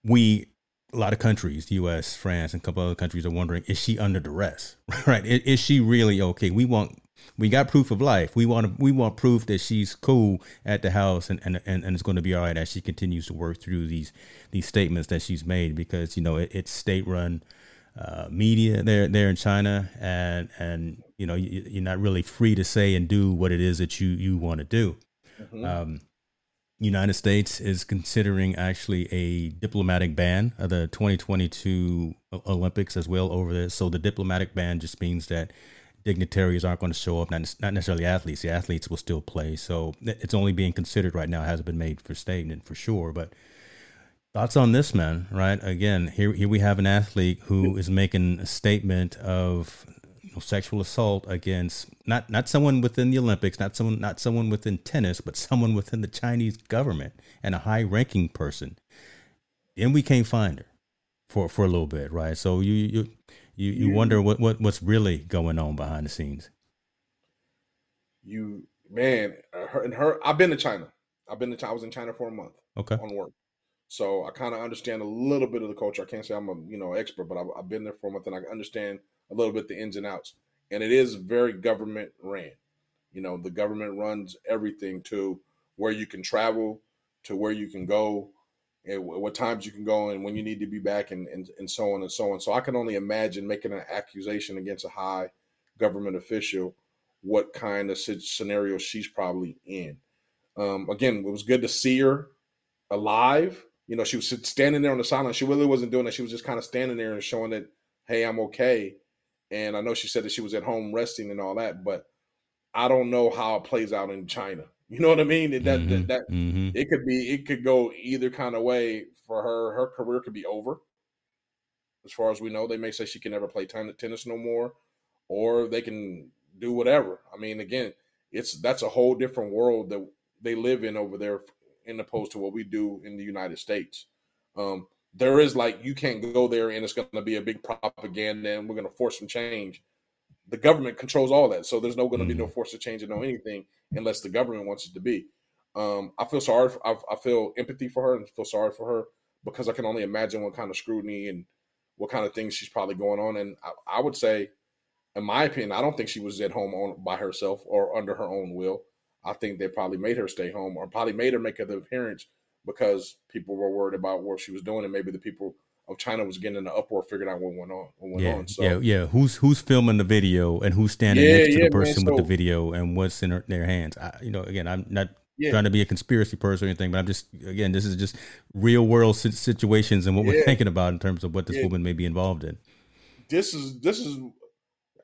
we a lot of countries, the U.S., France, and a couple other countries are wondering: Is she under duress? right? Is, is she really okay? We want we got proof of life. We want to, we want proof that she's cool at the house and, and, and, and it's going to be all right as she continues to work through these these statements that she's made because you know it, it's state run uh, media there there in China and and you know you, are not really free to say and do what it is that you you want to do. Mm-hmm. Um, United States is considering actually a diplomatic ban of the 2022 Olympics as well over there. So the diplomatic ban just means that dignitaries aren't going to show up. Not, not necessarily athletes. The athletes will still play. So it's only being considered right now. It hasn't been made for statement for sure. But thoughts on this, man? Right? Again, here here we have an athlete who is making a statement of you know, sexual assault against not not someone within the Olympics, not someone not someone within tennis, but someone within the Chinese government and a high ranking person. and we can't find her for for a little bit, right? So you you you, you wonder what, what what's really going on behind the scenes. You man, her and her. I've been to China. I've been to. I was in China for a month. Okay. On work, so I kind of understand a little bit of the culture. I can't say I'm a you know expert, but I've, I've been there for a month and I understand a little bit the ins and outs. And it is very government ran. You know, the government runs everything to where you can travel, to where you can go, and what times you can go, and when you need to be back, and, and, and so on and so on. So I can only imagine making an accusation against a high government official, what kind of scenario she's probably in. Um, again, it was good to see her alive. You know, she was standing there on the sideline. She really wasn't doing it. She was just kind of standing there and showing that, hey, I'm okay. And I know she said that she was at home resting and all that, but I don't know how it plays out in China. You know what I mean? That mm-hmm. that, that mm-hmm. it could be it could go either kind of way for her. Her career could be over. As far as we know, they may say she can never play tennis no more, or they can do whatever. I mean, again, it's that's a whole different world that they live in over there, in opposed to what we do in the United States. Um, there is like you can't go there and it's going to be a big propaganda and we're going to force some change the government controls all that so there's no going to mm-hmm. be no mm-hmm. force to change or no anything unless the government wants it to be um, i feel sorry for, I, I, feel empathy for her and feel sorry for her because i can only imagine what kind of scrutiny and what kind of things she's probably going on and I, I would say in my opinion i don't think she was at home on, by herself or under her own will i think they probably made her stay home or probably made her make an appearance because people were worried about what she was doing, and maybe the people of China was getting in the uproar, figuring out what went on. What went yeah, on. So, yeah, yeah. Who's who's filming the video and who's standing yeah, next to yeah, the person man, so, with the video and what's in her, their hands? I, you know, again, I'm not trying to be a conspiracy person or anything, but I'm just again, this is just real world situations and what we're thinking about in terms of what this woman may be involved in. This is this is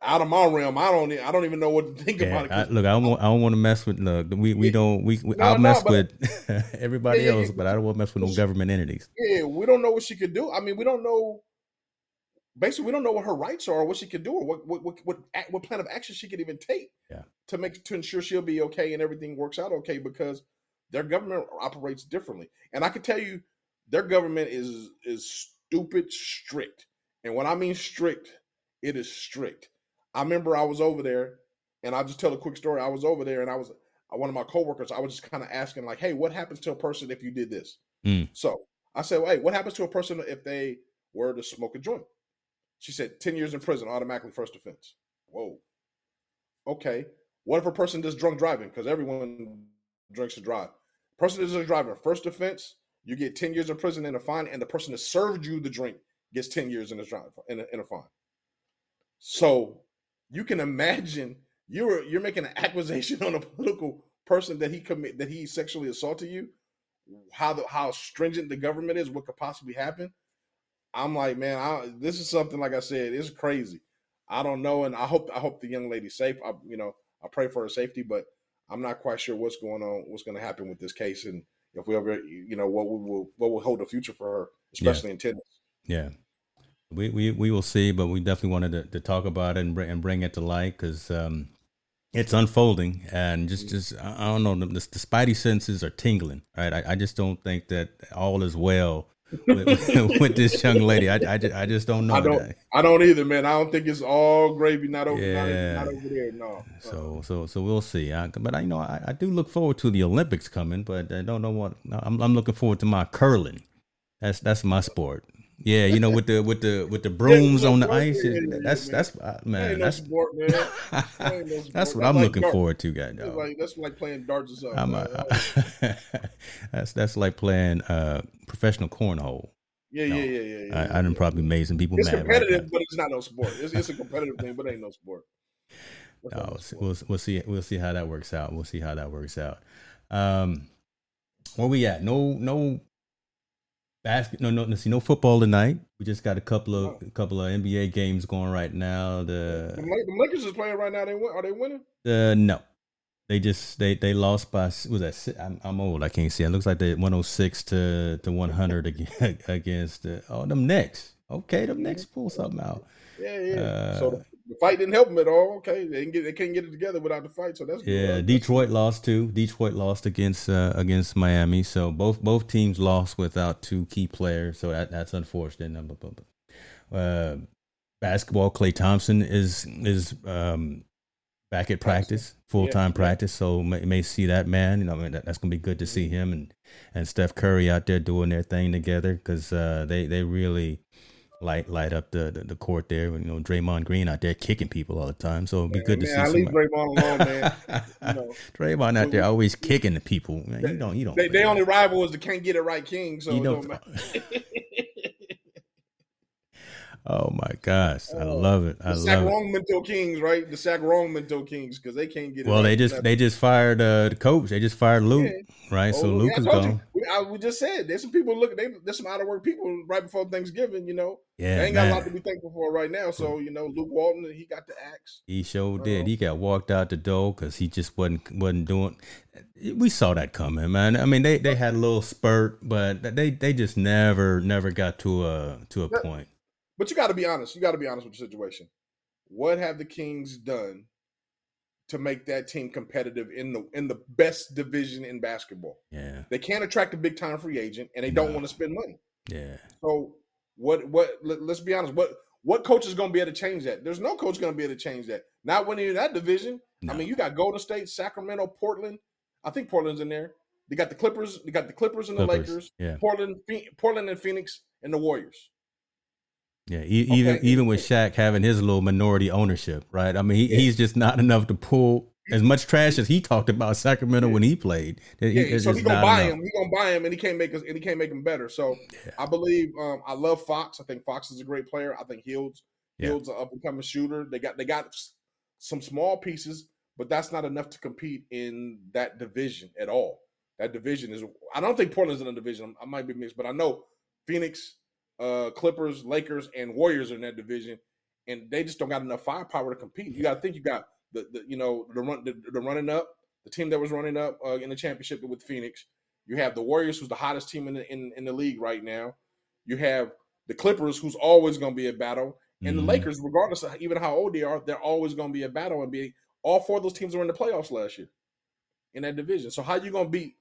out of my realm. I don't. I don't even know what to think yeah, about it. I, look, I don't. Want, I don't want to mess with. Look, we we don't. We, we no, I'll no, mess with everybody yeah, else, but I don't want to mess with no government entities. Yeah, we don't know what she could do. I mean, we don't know. Basically, we don't know what her rights are, or what she could do, or what what what what, what plan of action she could even take. Yeah. To make to ensure she'll be okay and everything works out okay because their government operates differently, and I can tell you, their government is is stupid strict, and when I mean strict, it is strict I remember I was over there, and I'll just tell a quick story. I was over there, and I was uh, one of my coworkers. I was just kind of asking, like, "Hey, what happens to a person if you did this?" Mm. So I said, well, "Hey, what happens to a person if they were to smoke a joint?" She said, 10 years in prison, automatically first offense." Whoa. Okay. What if a person does drunk driving? Because everyone drinks to drive. Person that a driver. first offense, you get 10 years in prison and a fine, and the person that served you the drink gets 10 years in a, in a, in a fine. So you can imagine you're you're making an accusation on a political person that he commit that he sexually assaulted you? How the how stringent the government is what could possibly happen? I'm like man I, this is something like i said it's crazy. I don't know and i hope i hope the young lady's safe. I you know i pray for her safety but i'm not quite sure what's going on what's going to happen with this case and if we ever you know what we will what will hold the future for her especially yeah. in tennis. Yeah we, we, we will see, but we definitely wanted to, to talk about it and bring, and bring it to light because um, it's unfolding and just just I don't know the, the, spidey senses are tingling. Right, I, I just don't think that all is well with, with this young lady. I, I, just, I just don't know. I don't. That. I don't either, man. I don't think it's all gravy. Not over. Yeah. Not, not over there. No. So so so we'll see. I, but I you know I, I do look forward to the Olympics coming, but I don't know what I'm. I'm looking forward to my curling. That's that's my sport. Yeah, you know, with the with the with the brooms yeah, on the ice. Yeah, yeah, that's that's uh, man. That's sport, man. that's what I'm like looking dart. forward to, guy. That's like, that's like playing darts or something. I'm A, that's that's like playing uh, professional cornhole. Yeah, no, yeah, yeah, yeah. I, I done probably made some people it's mad. It's competitive, but it's not no sport. It's, it's a competitive thing, but it ain't no sport. No, we'll, we'll see. We'll see how that works out. We'll see how that works out. Um, where we at? No, no basket. No, no, see, no football tonight. We just got a couple of a couple of NBA games going right now. The the Lakers is playing right now. They win. Are they winning? Uh, no, they just they they lost by was that I'm, I'm old. I can't see. It looks like they 106 to to 100 against against uh, oh them Knicks. Okay, them Knicks pull something out. Yeah, yeah. Uh, so the, the fight didn't help them at all. Okay, they didn't get they couldn't get it together without the fight, so that's yeah. Good. Detroit lost too. Detroit lost against uh, against Miami, so both both teams lost without two key players. So that that's unfortunate. Uh, basketball, Klay Thompson is is um, back at practice, full time yeah, practice. So may, may see that man. You know, I mean, that, that's gonna be good to see him and and Steph Curry out there doing their thing together because uh, they they really light light up the, the, the, court there. You know, Draymond Green out there kicking people all the time. So it'd be good to man, see. I leave Draymond alone, man. you know, Draymond out there always kicking the people. Man, you don't you don't. They, they only rival is the can't get it right king. So you know, Oh my gosh, I uh, love it. I the Sacramento Kings, right? The Sacramento Kings because they can't get. Well, they just they just fired uh, the coach. They just fired Luke, yeah. right? Oh, so Luke is gone. We, I, we, just said there's some people looking. They, there's some out of work people right before Thanksgiving. You know, yeah, they ain't man. got a lot to be thankful for right now. So you know, Luke Walton, he got the axe. He sure uh, did. He got walked out the door because he just wasn't wasn't doing. We saw that coming, man. I mean, they they had a little spurt, but they they just never never got to a to a point. But you got to be honest. You got to be honest with the situation. What have the Kings done to make that team competitive in the in the best division in basketball? Yeah, they can't attract a big time free agent, and they no. don't want to spend money. Yeah. So what? What? Let, us be honest. What? What coach is going to be able to change that? There's no coach going to be able to change that. Not winning in that division. No. I mean, you got Golden State, Sacramento, Portland. I think Portland's in there. They got the Clippers. They got the Clippers and the Clippers. Lakers. Yeah. Portland, Portland and Phoenix and the Warriors. Yeah, e- okay. even even with Shaq having his little minority ownership, right? I mean, he, yeah. he's just not enough to pull as much trash as he talked about Sacramento yeah. when he played. He, yeah, so he gonna buy enough. him. He gonna buy him, and he can't make us, and he can't make him better. So yeah. I believe um, I love Fox. I think Fox is a great player. I think Hield's yeah. Hield's an up and coming shooter. They got they got some small pieces, but that's not enough to compete in that division at all. That division is. I don't think Portland's in a division. I might be mixed, but I know Phoenix, uh, Clippers, Lakers, and Warriors are in that division, and they just don't got enough firepower to compete. You got to think you got the, the you know the run the, the, running up, the team that was running up uh, in the championship with Phoenix. You have the Warriors, who's the hottest team in the in, in the league right now. You have the Clippers, who's always going to be a battle, and mm-hmm. the Lakers, regardless of even how old they are, they're always going to be a battle and be. All four of those teams were in the playoffs last year in that division. So how you going to beat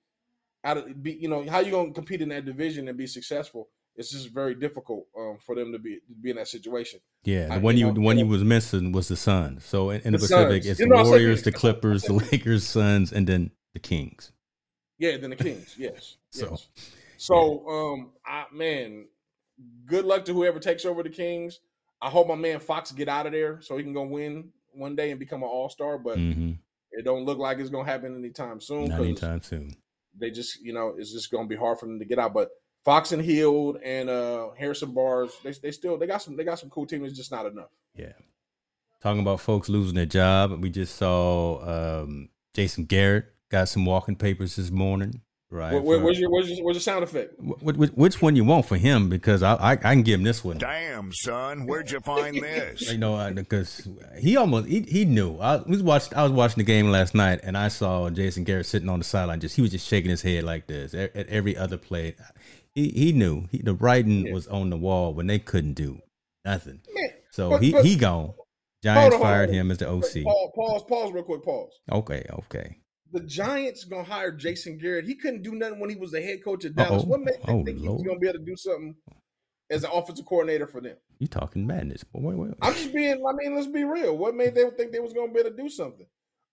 out of be you know how you going to compete in that division and be successful it's just very difficult um, for them to be to be in that situation. Yeah, the I, one you, the one you was missing was the Suns. So in, in the, the, Pacific, Suns. it's you the Warriors, the Clippers, the Lakers, Suns, and then the Kings. Yeah, then the Kings. Yes. so, yes. so um, I man, good luck to whoever takes over the Kings. I hope my man Fox get out of there so he can go win one day and become an All Star. But mm-hmm. it don't look like it's gonna happen anytime soon. Not anytime soon. They just, you know, it's just gonna be hard for them to get out. But Fox and Hield and uh, Harrison Barnes, they, they still they got some they got some cool teams. It's just not enough. Yeah. Talking about folks losing their job, we just saw um, Jason Garrett got some walking papers this morning. Right. Where, where's, your, where's, your, where's your sound effect? Which, which one you want for him? Because I, I, I can give him this one. Damn, son, where'd you find this? you know, because he almost he, he knew. I was watching I was watching the game last night, and I saw Jason Garrett sitting on the sideline. Just he was just shaking his head like this at, at every other play he he knew he, the writing yeah. was on the wall when they couldn't do nothing. Man, so but, he but, he gone. Giants on, fired him as the OC. Pause, pause, pause, real quick. Pause. Okay, okay. The Giants gonna hire Jason Garrett. He couldn't do nothing when he was the head coach of Dallas. Uh-oh. What made oh, think Lord. he's gonna be able to do something as an offensive coordinator for them? You talking madness? Wait, wait, wait. I'm just being. I mean, let's be real. What made them think they was gonna be able to do something?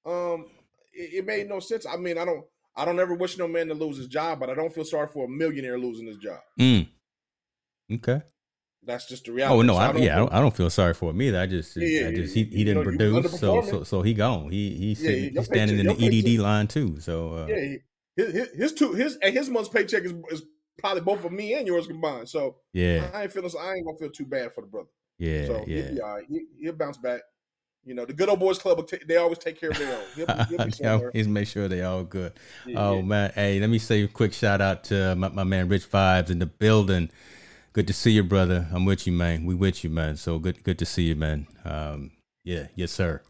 Um, it, it made no sense. I mean, I don't. I don't ever wish no man to lose his job, but I don't feel sorry for a millionaire losing his job. Mm. Okay. That's just the reality. Oh no, so I, I yeah, I don't, I don't feel sorry for him either. I just, yeah, I just he, he didn't know, produce, so so so he gone. He he's, yeah, he's standing paycheck, in the EDD line too. So uh, yeah, his, his, his two his his month's paycheck is, is probably both of me and yours combined. So yeah, I ain't feeling I ain't gonna feel too bad for the brother. Yeah, so yeah, he'll be all right. He, he'll bounce back. You know, the good old boys club, they always take care of their own. He'll, he'll always make sure they all good. Yeah, oh yeah. man, hey, let me say a quick shout out to my, my, man Rich Vibes in the building. Good to see you, brother. I'm with you, man. We with you, man. So good, good to see you, man. Um, yeah, yes, sir.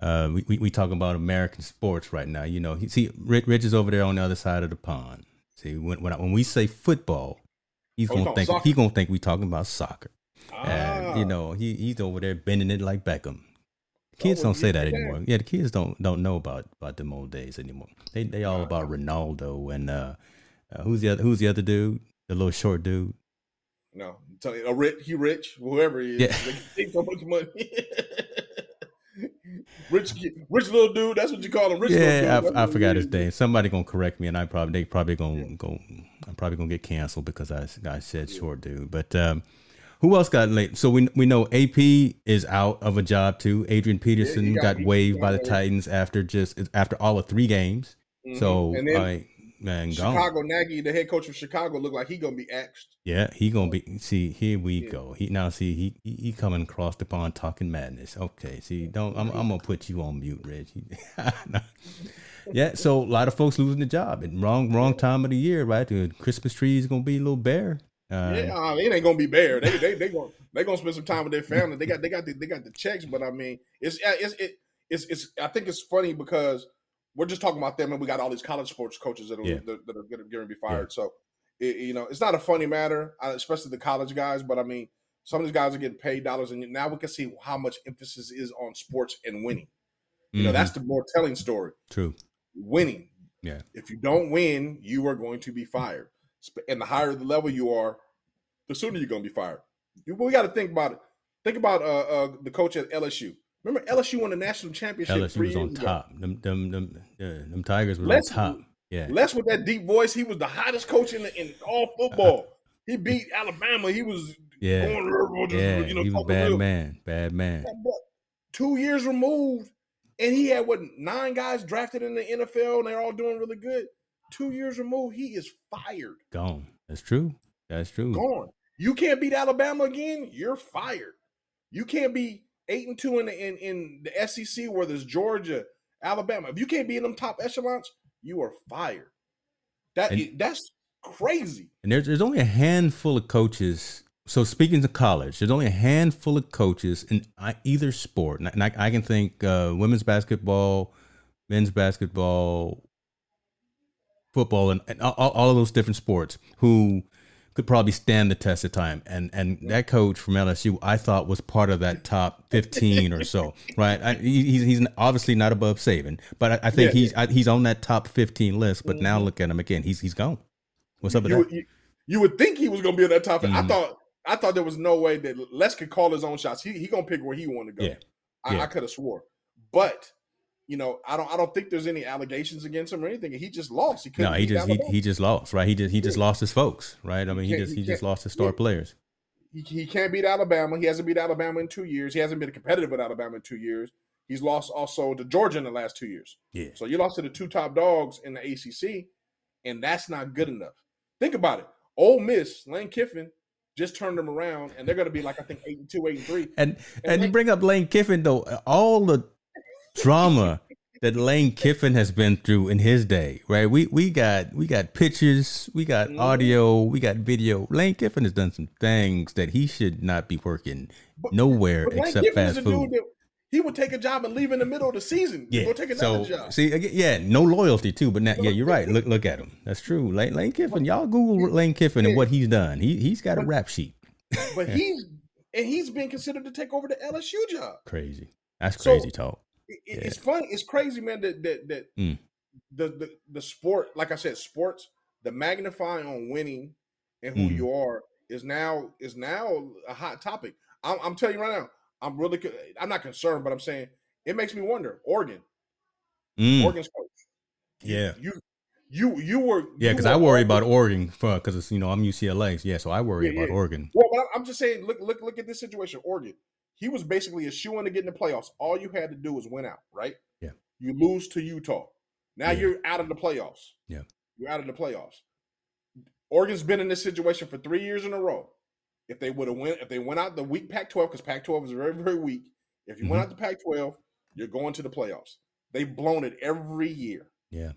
Uh, we, we we talking about American sports right now. You know, he, see, Rich, Rich is over there on the other side of the pond. See, when when, I, when we say football, he's oh, gonna think he's gonna think we talking about soccer. Ah. And you know, he he's over there bending it like Beckham kids well, don't say that anymore. Yeah, the kids don't don't know about about them old days anymore. They they all about Ronaldo and uh, uh, who's the other who's the other dude? The little short dude. No, I'm telling you, a rich, he rich, whoever he is. Yeah. They take so much money. rich, rich little dude. That's what you call him. Rich little dude. Yeah, I, I forgot his name. Somebody gonna correct me, and I probably they probably gonna go. I'm probably gonna get canceled because I I said short dude. But um, who else got late? So we we know AP is out of a job too. Adrian Peterson he got- got, waived by the. Titans after just after all of three games. Mhm. So and then I man, gone. Chicago Nagy, the head coach of Chicago, looked like he gonna be axed. Yeah, he gonna be. See, here we Yeah. go. He now see he he, he coming across the pond talking madness. Okay, see, don't I'm I'm gonna put you on mute, Reggie. Yeah, so a lot of folks losing the job and wrong wrong time of the year, right? The Christmas tree is gonna be a little bare. Yeah, uh, it ain't gonna be bare. They they they gonna they gonna spend some time with their family. They got they got the, they got the checks, but I mean, it's it's it, it's it's. I think it's funny because we're just talking about them, and we got all these college sports coaches that are Yeah. that, that are going to be fired. So, it, you know, it's not a funny matter, especially the college guys. But I mean, some of these guys are getting paid dollars, and now we can see how much emphasis is on sports and winning. You know, mhm, that's the more telling story. true. Winning. Yeah. If you don't win, you are going to be fired. And the higher the level you are, the sooner you're going to be fired. We got to think about it. Think about uh, uh, the coach at LSU. Remember LSU won the national championship LSU three was on ago. top. Them them them, uh, them Tigers were on top. Yeah, Les with that deep voice, he was the hottest coach in, the, in all football. he beat Alabama. He was yeah, going, yeah. you know, he was bad real- man, bad man. Two years removed, and he had what nine guys drafted in the NFL, and they're all doing really good. Two years removed, he is fired, Gone. That's true. That's true. gone. You can't beat Alabama again. You're fired. You can't be eight and two in the in, in the SEC where there's Georgia, Alabama. If you can't be in them top echelons, you are fired. That And- that's crazy. And there's there's only a handful of coaches. So speaking to college, there's only a handful of coaches in either sport, and I, I can think uh, women's basketball, men's basketball, football, and, and all, all of those different sports who could probably stand the test of time. And and that coach from LSU, I thought was part of that top 15 or so, right? I, he's he's obviously not above Saban, but I, I think Yeah, he's I, he's on that top 15 list. But now look at him again; he's he's gone. What's up with you, that? would- you, you would think he was going to be in that top. I Mhm. thought I thought there was no way that Les could call his own shots. He he going to pick where he want to go. Yeah. I, Yeah. I could have swore, but you know, I don't I don't think there's any allegations against him or anything. He just lost. He couldn't No, he just he, he just lost, right? He just he just lost his folks, right? I mean, he can't- just he he just lost his star yeah. players. he, he can't beat Alabama. He hasn't beat Alabama in two years. He hasn't been competitive with Alabama in two years. He's lost also to Georgia in the last two years. Yeah, So you lost to the two top dogs in the ACC, and that's not good enough. Think about it. Ole Miss, Lane Kiffin just turned them around, and they're going to be like I think eight and two, eight and three. and And and you bring up Lane Kiffin though, all the drama that Lane Kiffin has been through in his day, right? We we got we got pictures, we got Mhm. audio, we got video. Lane Kiffin has done some things that he should not be working But- nowhere But Lane except Kiffin is fast a food. dude that he would take a job and leave in the middle of the season. Yeah. Go take another So job. see, again, yeah, no loyalty too. But now, yeah, you're right. Look, look at him. That's true. Lane, Lane Kiffin. Y'all Google Lane Kiffin and what he's done. He he's got a rap sheet. But he's and he's been considered to take over the LSU job. Crazy. That's So- crazy talk. It- it- It's funny. It's crazy, man. That that that Mm. the, the the sport, like I said, sports, the magnifying on winning and who Mhm. you are is now is now a hot topic. I'm, I'm telling you right now. I'm really. I'm not concerned, but I'm saying it makes me wonder. Oregon, Mm. Oregon's coach. Yeah. You you you were Yeah, because I worry about Oregon because it's you know I'm UCLA. Yeah, so I worry Yeah, about yeah. Oregon. Well, but I'm- I'm just saying, look, look, look at this situation. Oregon, he was basically a shoe in to get in the playoffs. All you had to do was win out, right? Yeah. You lose to Utah. Now Yeah. you're out of the playoffs. Yeah. You're out of the playoffs. Oregon's been in this situation for three years in a row. If they would have went, if they went out the week Pac-12, because Pac-12 is very, very weak. If you Mm-hmm. went out the Pac-12, you're going to the playoffs. They've blown it every year. Yeah.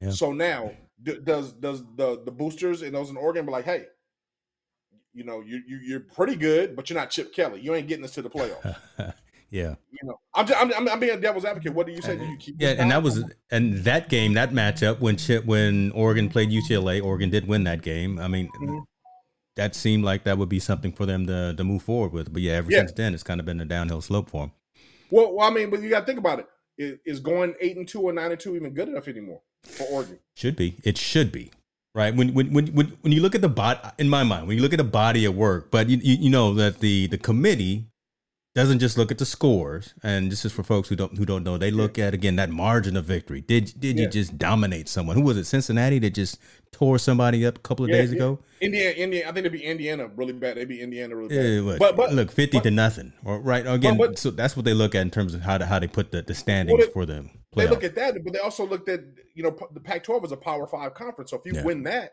Yeah. So now, d- does does the the boosters and those in Oregon be like, hey, you know, you, you you're pretty good, but you're not Chip Kelly. You ain't getting us to the playoffs. yeah. you know, I'm, just, I'm I'm I'm being a devil's advocate. What do you say? Do you keep Yeah, and that was and that game, that matchup when Chip, when Oregon played UCLA, Oregon did win that game. I mean, Mhm. that seemed like that would be something for them to to move forward with. But yeah, ever Yeah. since then, it's kind of been a downhill slope for them. Well, well, I mean, but you got to think about it. Is, is going eight and two or nine and two even good enough anymore for Oregon? Should be. It should be. Right. When when when when, when you look at the bot in my mind, when you look at the body of work, but you, you, you know that the the committee doesn't just look at the scores, and this is for folks who don't who don't know. They look at again that margin of victory. Did did Yeah. you just dominate someone? Who was it? Cincinnati that just tore somebody up a couple of Yeah, days ago. Indiana, Indiana. I think it'd be Indiana really bad. They'd be Indiana really Yeah, bad. what, but but look, fifty but- to nothing, or right again. but- so that's what they look at in terms of how to, how they put the, the standings Well, they- for them. they look at that, but they also looked at you know the Pac-12 is a Power Five conference. So if you Yeah. win that,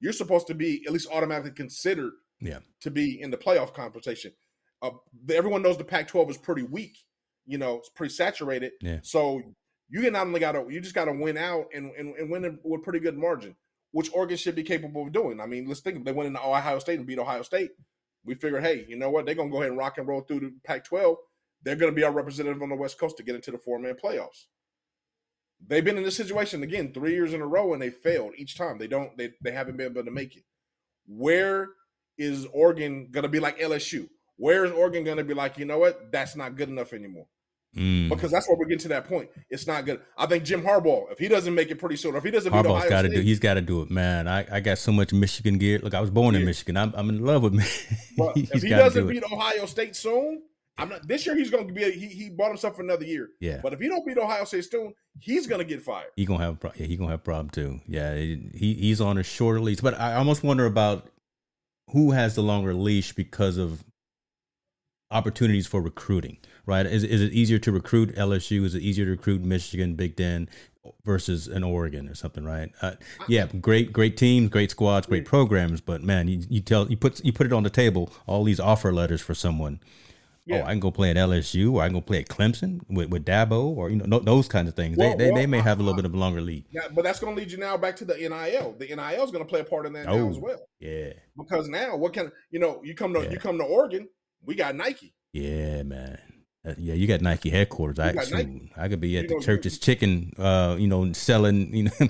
you're supposed to be at least automatically considered Yeah. to be in the playoff conversation. Uh, everyone knows the Pac-12 is pretty weak. You know, it's pretty saturated. Yeah. So you not only got to you just got to win out and, and and win with pretty good margin, which Oregon should be capable of doing. I mean, let's think they went into Ohio State and beat Ohio State. We figured, hey, you know what? They're gonna go ahead and rock and roll through the Pac-12. They're gonna be our representative on the West Coast to get into the four-man playoffs. They've been in this situation again three years in a row and they failed each time. They don't. They they haven't been able to make it. Where is Oregon gonna be like LSU? Where is Oregon gonna be like? You know what? That's not good enough anymore Mm. because that's where we're getting to that point. It's not good. I think Jim Harbaugh, if he doesn't make it pretty soon, if he doesn't beat Harbaugh's Ohio got to State, do. He's got to do it, man. I, I got so much Michigan gear. Look, I was born in Michigan. I'm, I'm in love with me. if he doesn't do it. beat Ohio State soon, I'm not. This year he's going to be. A, he he bought himself another year. Yeah, But if he don't beat Ohio State soon, he's going to get fired. he gonna have yeah, he gonna have a problem too. Yeah, he he's on a shorter leash. But I almost wonder about who has the longer leash because of opportunities for recruiting. Right? Is is it easier to recruit LSU? Is it easier to recruit Michigan, Big Ten versus an Oregon or something? Right? Uh, yeah, great great teams, great squads, great programs. But man, you, you tell you put you put it on the table all these offer letters for someone. Yeah. Oh, I can go play at LSU, or I can go play at Clemson with, with Dabo, or you know no, those kinds of things. Well, they, they, well, they may have a little bit of a longer lead. Yeah, but that's going to lead you now back to the NIL. The NIL is going to play a part in that now Oh. as well. Yeah, Because now, what can you know? You come to Yeah. you come to Oregon, we got Nike. yeah, man. Uh, yeah, you got Nike headquarters. I got Nike. I could be at You the know, church's chicken, uh, you know, selling, you know,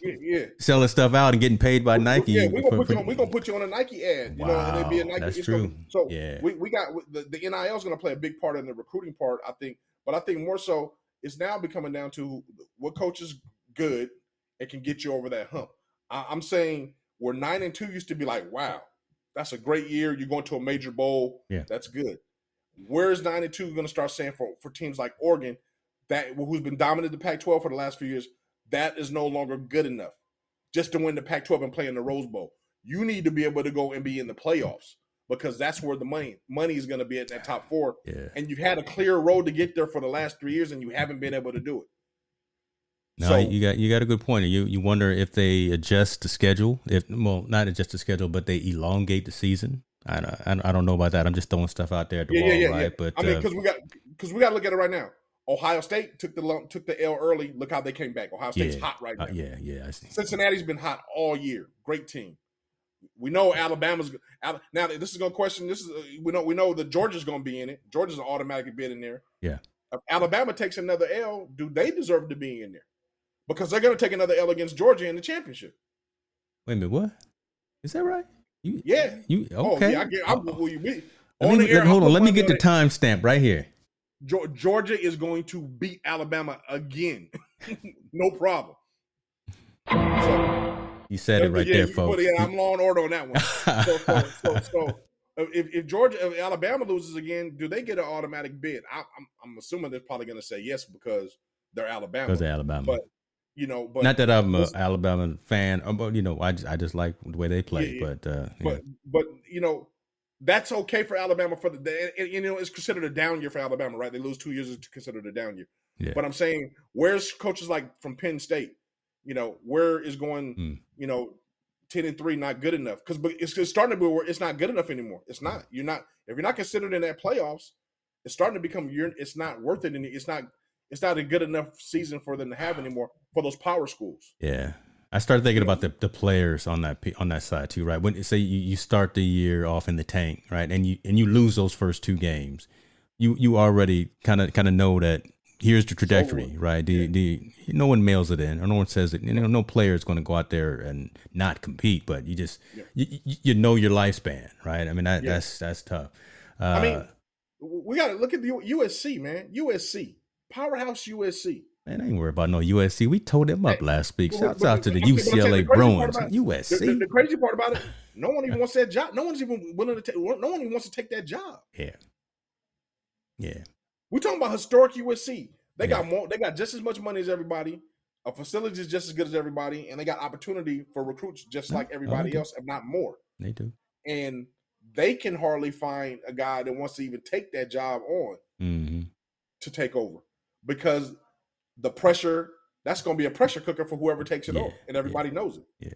Yeah, yeah. selling stuff out and getting paid by Nike. Yeah, we're gonna, for- put you on, we gonna put you on a Nike ad. You know, and it'd be a Wow, Nike. that's it's gonna- true. so Yeah. we, we got the, the NIL is going to play a big part in the recruiting part, I think. But I think more so, it's now becoming down to what coach is good and can get you over that hump. I, I'm saying where nine and two used to be like, wow, that's a great year. You're going to a major bowl. Yeah. that's good. Where's nine and two going to start saying for for teams like Oregon, that who's been dominant the Pac-12 for the last few years, that is no longer good enough just to win the Pac-12 and play in the Rose Bowl. You need to be able to go and be in the playoffs because that's where the money money is going to be at that top four. yeah. And you've had a clear road to get there for the last three years, and you haven't been able to do it. No, So- you got you got a good point. You you wonder if they adjust the schedule, if well, not adjust the schedule, but they elongate the season. I don't, I don't- I don't know about that. I'm just throwing stuff out there at the Yeah, wall, yeah, yeah, right? But I mean, uh, because we got because we got to look at it right now. Ohio State took the lump, took the L early. Look how they came back. Ohio State's hot right now. uh, yeah, yeah, I see. Cincinnati's been hot all year. Great team. We know Alabama's now. This is going to question. This is uh, we know we know that Georgia's going to be in it. Georgia's automatically automatic bid in there. Yeah. If Alabama takes another L, do they deserve to be in there? Because they're going to take another L against Georgia in the championship. Wait a minute, what? Is that right? You, Yeah. You Oh okay? yeah, I get. I, Uh, will you be, let on me, air, hold on. Let me get the timestamp right here. Georgia is going to beat Alabama again. no problem. So, You said it right yeah, there, folks. it- I'm law and order on that one. so, so, so, so if, if Georgia, if Alabama loses again, do they get an automatic bid? I, I'm, I'm assuming they're probably going to say yes because they're Alabama. Because Alabama. But you know, but Not that I'm an Alabama fan, uh, but you know, I just I just like the way they play. Yeah. But uh, yeah. but but you know, that's okay for Alabama for the and, and, you know it's considered a down year for Alabama, right? They lose two years is considered a down year. Yeah. But I'm saying, where's coaches like from Penn State? You know, where is going? Hmm. You know, ten and three not good enough because it's, it's starting to be where it's not good enough anymore. It's not. You're not if you're not considered in that playoffs. It's starting to become you're. It's not worth it. and it's not. It's not a good enough season for them to have anymore for those power schools. Yeah. I started thinking about the, the players on that on that side too, right? When you say you, you start the year off in the tank, right, and you and you lose those first two games, you you already kind of kind of know that here's the trajectory, right? The, the no one mails it in, or no one says it. You know, no player is going to go out there and not compete, but you just Yeah. you, you you know your lifespan, right? I mean that Yeah. that's that's tough. Uh, I mean, We got to look at the USC, man. USC, powerhouse USC. Man, I ain't worried about no USC. We told them up Hey, last week. Shouts out to the but- but I'm saying UCLA the Bruins. about- USC. The, the- the crazy part about it, no one even wants that job. No one's even willing to take. No one even wants to take that job. yeah. Yeah. We're talking about historic USC. They Yeah. got more. They got just as much money as everybody. A facility is just as good as everybody, and they got opportunity for recruits just like everybody else, if not more. They do. And they can hardly find a guy that wants to even take that job on hmm to take over because the pressure that's going to be a pressure cooker for whoever takes it Yeah, over, and everybody knows it. yeah.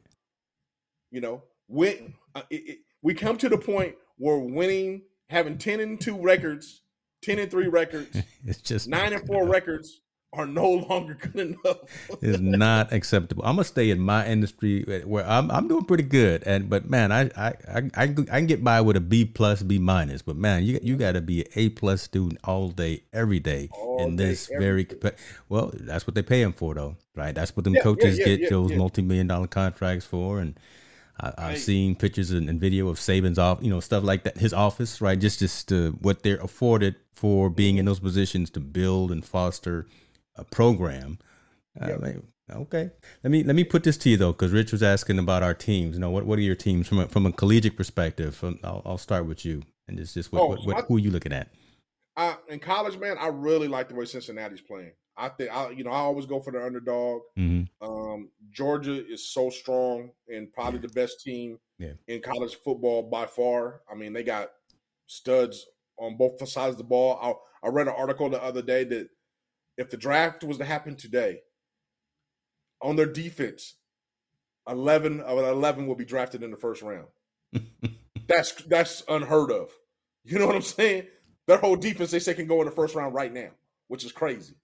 You know, when uh, it, it, we come to the point where winning, having ten and two records, ten and three records, It's just nine and four enough. records are no longer good enough. is not acceptable. I'm gonna stay in my industry where I'm I'm doing pretty good, and but man, I I I, I can get by with a B plus, B minus, but man, you you got to be an A plus student all day, every day All in day, this very day. compa- well. That's what they pay them for, though, right? That's what them Yeah, coaches yeah, get yeah, those yeah. multi million dollar contracts for, and. I, I've seen pictures and, and video of Saban's off, you know, stuff like that. His office, right? Just, just uh, what they're afforded for being in those positions to build and foster a program. Uh, Yep. like, okay, let me let me put this to you though, because Rich was asking about our teams. You know, what what are your teams from a, from a collegiate perspective? From, I'll, I'll start with you, and just just what, Oh, what, what I- who are you looking at? I, in college, man, I really like the way Cincinnati's playing. I think I, you know, I always go for the underdog. hmm Um, Georgia is so strong and probably the best team Yeah. in college football by far. I mean, they got studs on both sides of the ball. I, I read an article the other day that if the draft was to happen today, on their defense, eleven of an eleven will be drafted in the first round. That's that's unheard of. You know what I'm saying? Their whole defense they say can go in the first round right now, which is crazy.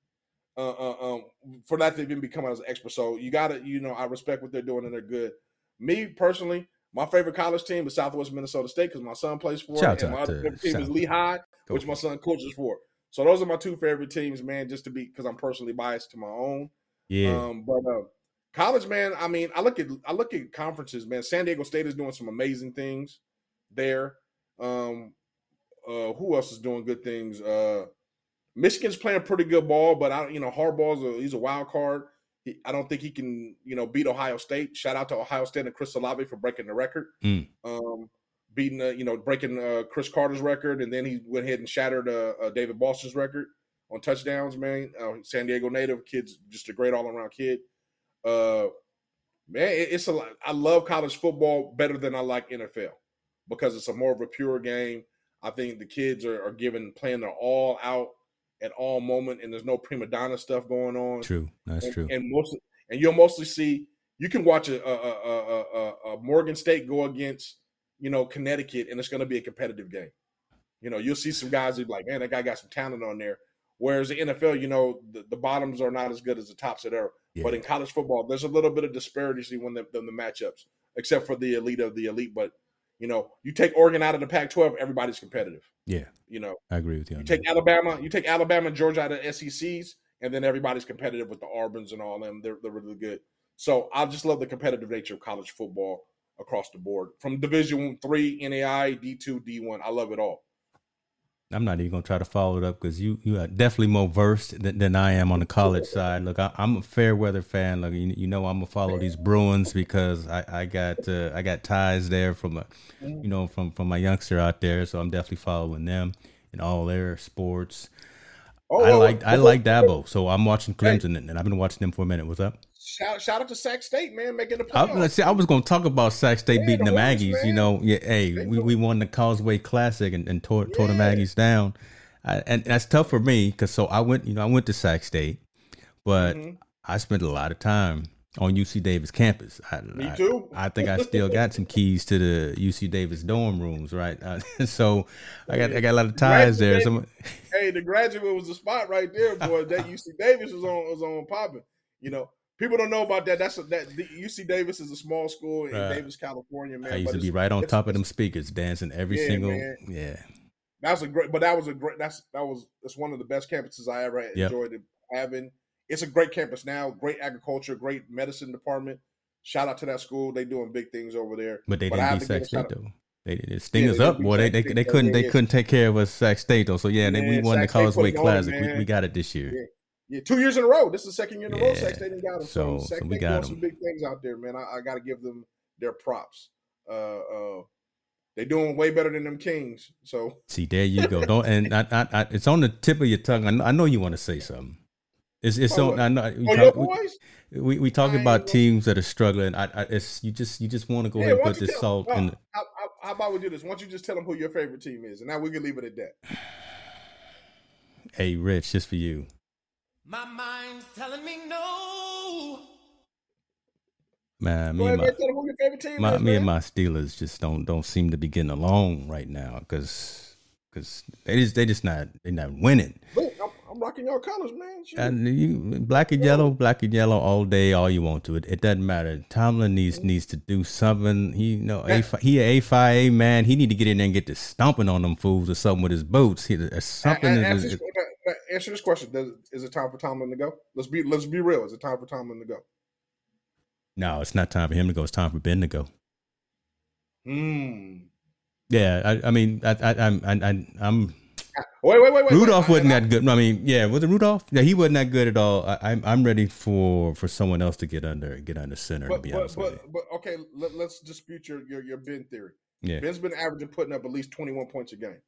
Uh, uh, um, for that to even become as an expert, so you got to, you know, I respect what they're doing and they're good. Me personally, my favorite college team is Southwest Minnesota State because my son plays for Shout it, and my other favorite team is Lehigh, which my son coaches for. So those are my two favorite teams, man. Just to be because I'm personally biased to my own. Yeah, Um, but uh, college, man. I mean, I look at I look at conferences, man. San Diego State is doing some amazing things there. Um, uh, who else is doing good things? Uh, Michigan's playing pretty good ball, but I, you know, Harbaugh's a, he's a wild card. He, I don't think he can, you know, beat Ohio State. Shout out to Ohio State and Chris Olave for breaking the record, Mm. um, beating, uh, you know, breaking uh, Cris Carter's record, and then he went ahead and shattered uh, uh, David Boston's record on touchdowns. Man, uh, San Diego native kid's just a great all around kid. Uh, man, it, it's a lot. I love college football better than I like NFL because it's a more of a pure game. I think the kids are, are given playing their all out at all moment, and there's no prima donna stuff going on. true. That's and, true. And most, and you'll mostly see you can watch a, a, a, a, a, a Morgan State go against you know Connecticut, and it's going to be a competitive game. You know, you'll see some guys who like, man, that guy got some talent on there. Whereas the NFL, you know, the, the bottoms are not as good as the tops of there. Yeah. But in college football, there's a little bit of disparity when the, the, the matchups, except for the elite of the elite. But you know, you take Oregon out of the Pac-12, everybody's competitive. yeah, You know, I agree with you. you take that. Alabama, you take Alabama and Georgia out of SECs, and then everybody's competitive with the Auburn's and all them. They're they're really good. So I just love the competitive nature of college football across the board, from Division Three, NAI, D two, D one. I love it all. I'm not even gonna try to follow it up because you you are definitely more versed than, than I am on the college side. Look, I, I'm a fair weather fan. Look, you, you know I'm gonna follow these Bruins because I, I got uh, I got ties there from a you know from from my youngster out there, so I'm definitely following them in all their sports. Oh, I like I like Dabo, so I'm watching Clemson and I've been watching them for a minute. What's up? Shout, shout out to Sac State, man, making the I, playoffs. let's see, I was going to talk about Sac State Yeah, beating the the Hornets, Aggies. You know, yeah, hey, They we, we won the Causeway Classic and, and tore, tore the Yeah. Aggies down. I, and that's tough for me because so I went, you know, I went to Sac State, but Mhm. I spent a lot of time on UC Davis campus. I, Me I- too. I, think I still got some keys to the UC Davis dorm rooms, right? Uh, so I got I got a lot of ties there. Some, hey, the graduate was the spot right there, boy. That UC Davis was on was on popping. You know, people don't know about that. That's a, that the UC Davis is a small school in Right. Davis, California, man. I used to be right on top of them speakers, dancing every Yeah, single man. yeah. That was a great, but that was a great. That's that was that's one of the best campuses I ever Yep. enjoyed having. It's a great campus now. Great agriculture, great medicine department. Shout out to that school. They doing big things over there. But they But didn't I have beat to give Sac State though. They, they sting yeah, us up, boy. They they, they couldn't they couldn't take care of us Sac State though. So yeah, they, we won Sac the Causeway Classic. we, we got it this year. Yeah. Yeah. two years in a row. This is the second year in a row. Sac State got them. So, so, so we got them. some big things out there, man. I, I got to give them their props. Uh, uh, they doing way better than them Kings. So see, there you go. Don't and I, I, I, it's on the tip of your tongue. I know, I know you want to say something. It's it's oh, on. I know. We, oh, talk, we, we, we talk about teams that are struggling. I, I it's you just you just want to go ahead and put this salt in. How, how, how, about we do this? Why don't you just tell them who your favorite team is, and now we can leave it at that. Hey, Rich, just for you. My mind's telling me no. Man, me, and my, my me and my Steelers just don't don't seem to be getting along right now because because they just they just not they not winning. Look, I'm, I'm rocking your colors, man. And you black and yellow, black and yellow all day, all you want to. It it doesn't matter. Tomlin needs needs to do something. He you know a, he a five a man. He need to get in there and get to stomping on them fools or something with his boots. He, something. Answer, is, answer this question: Does, Is it time for Tomlin to go? Let's be let's be real. Is it time for Tomlin to go? No, it's not time for him to go. It's time for Ben to go. Hmm. Yeah, I, I mean, I, I, I'm, I, I'm. Wait, wait, wait, wait. Rudolph wait, wasn't I, that good. I mean, yeah, was it Rudolph? Yeah, he wasn't that good at all. I, I'm, I'm ready for for someone else to get under get under center. But, to be but, honest but, with you. but okay, let, us dispute your, your your Ben theory. Yeah, Ben's been averaging putting up at least 21 points a game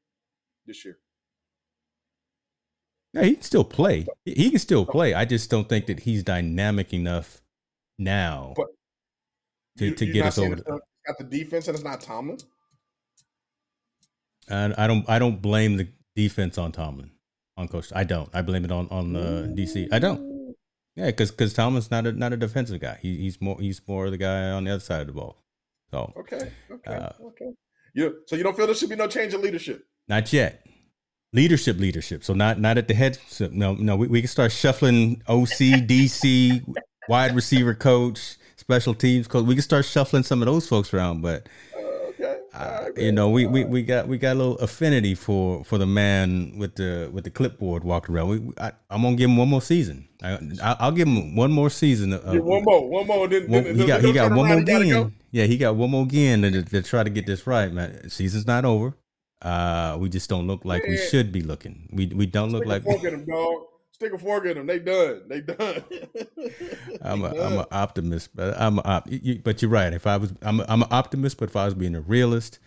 this year. Yeah, he can still play. He can still play. I just don't think that he's dynamic enough now but to, you, to get us over. The, got the defense, and it's not Tomlin. And I don't. I don't blame the defense on Tomlin, on coach. I don't. I blame it on on the DC. I don't. Yeah, because because Tomlin's not a not a defensive guy. He, he's more he's more the guy on the other side of the ball. So okay, okay, uh, okay. You so you don't feel there should be no change in leadership? Not yet. Leadership, leadership. So not not at the head. So no, no. We, we can start shuffling OC, DC, wide receiver coach, special teams coach. We can start shuffling some of those folks around, but uh, you know, we, we, we got we got a little affinity for for the man with the with the clipboard walking around. We, I, am gonna give him one more season. I, will give him one more season. Of, one more, one more. Then, one, then, he got he got one more again. Go. Yeah, he got one more again to, to, try to get this right, man. Season's not over. Uh, we just don't look like we should be looking. We we don't look like. A fork him, dog stick a fork in them. They done. They done. I'm a am an optimist, but I'm a op- you, but you're right. If I was, I'm a, I'm an optimist, but if I was being a realist,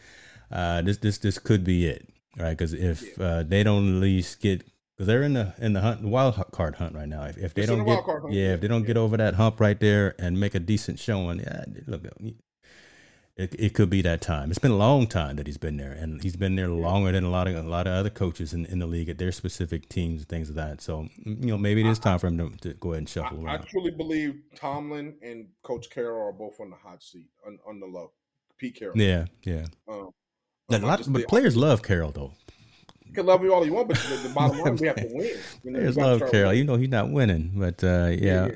uh, this this this could be it, right? Because if uh, they don't at least get, because they're in the in the hunt, the wild card hunt right now. If, if they it's don't get, yeah, if they don't yeah. get over that hump right there and make a decent showing, yeah, look, it, it could be that time. It's been a long time that he's been there, and he's been there longer than a lot of a lot of other coaches in, in the league at their specific teams and things of like that. So you know, maybe it is time for him to, to go ahead and shuffle I, around. I truly believe Tomlin and Coach Carroll are both on the hot seat on, on the low. Pete Carroll. Yeah, yeah. Um, a lot, but players love Carroll though. You can love me all you want, but the, the bottom line, we have to win. You know, players love Carroll, even though he's not winning. But uh, yeah. yeah,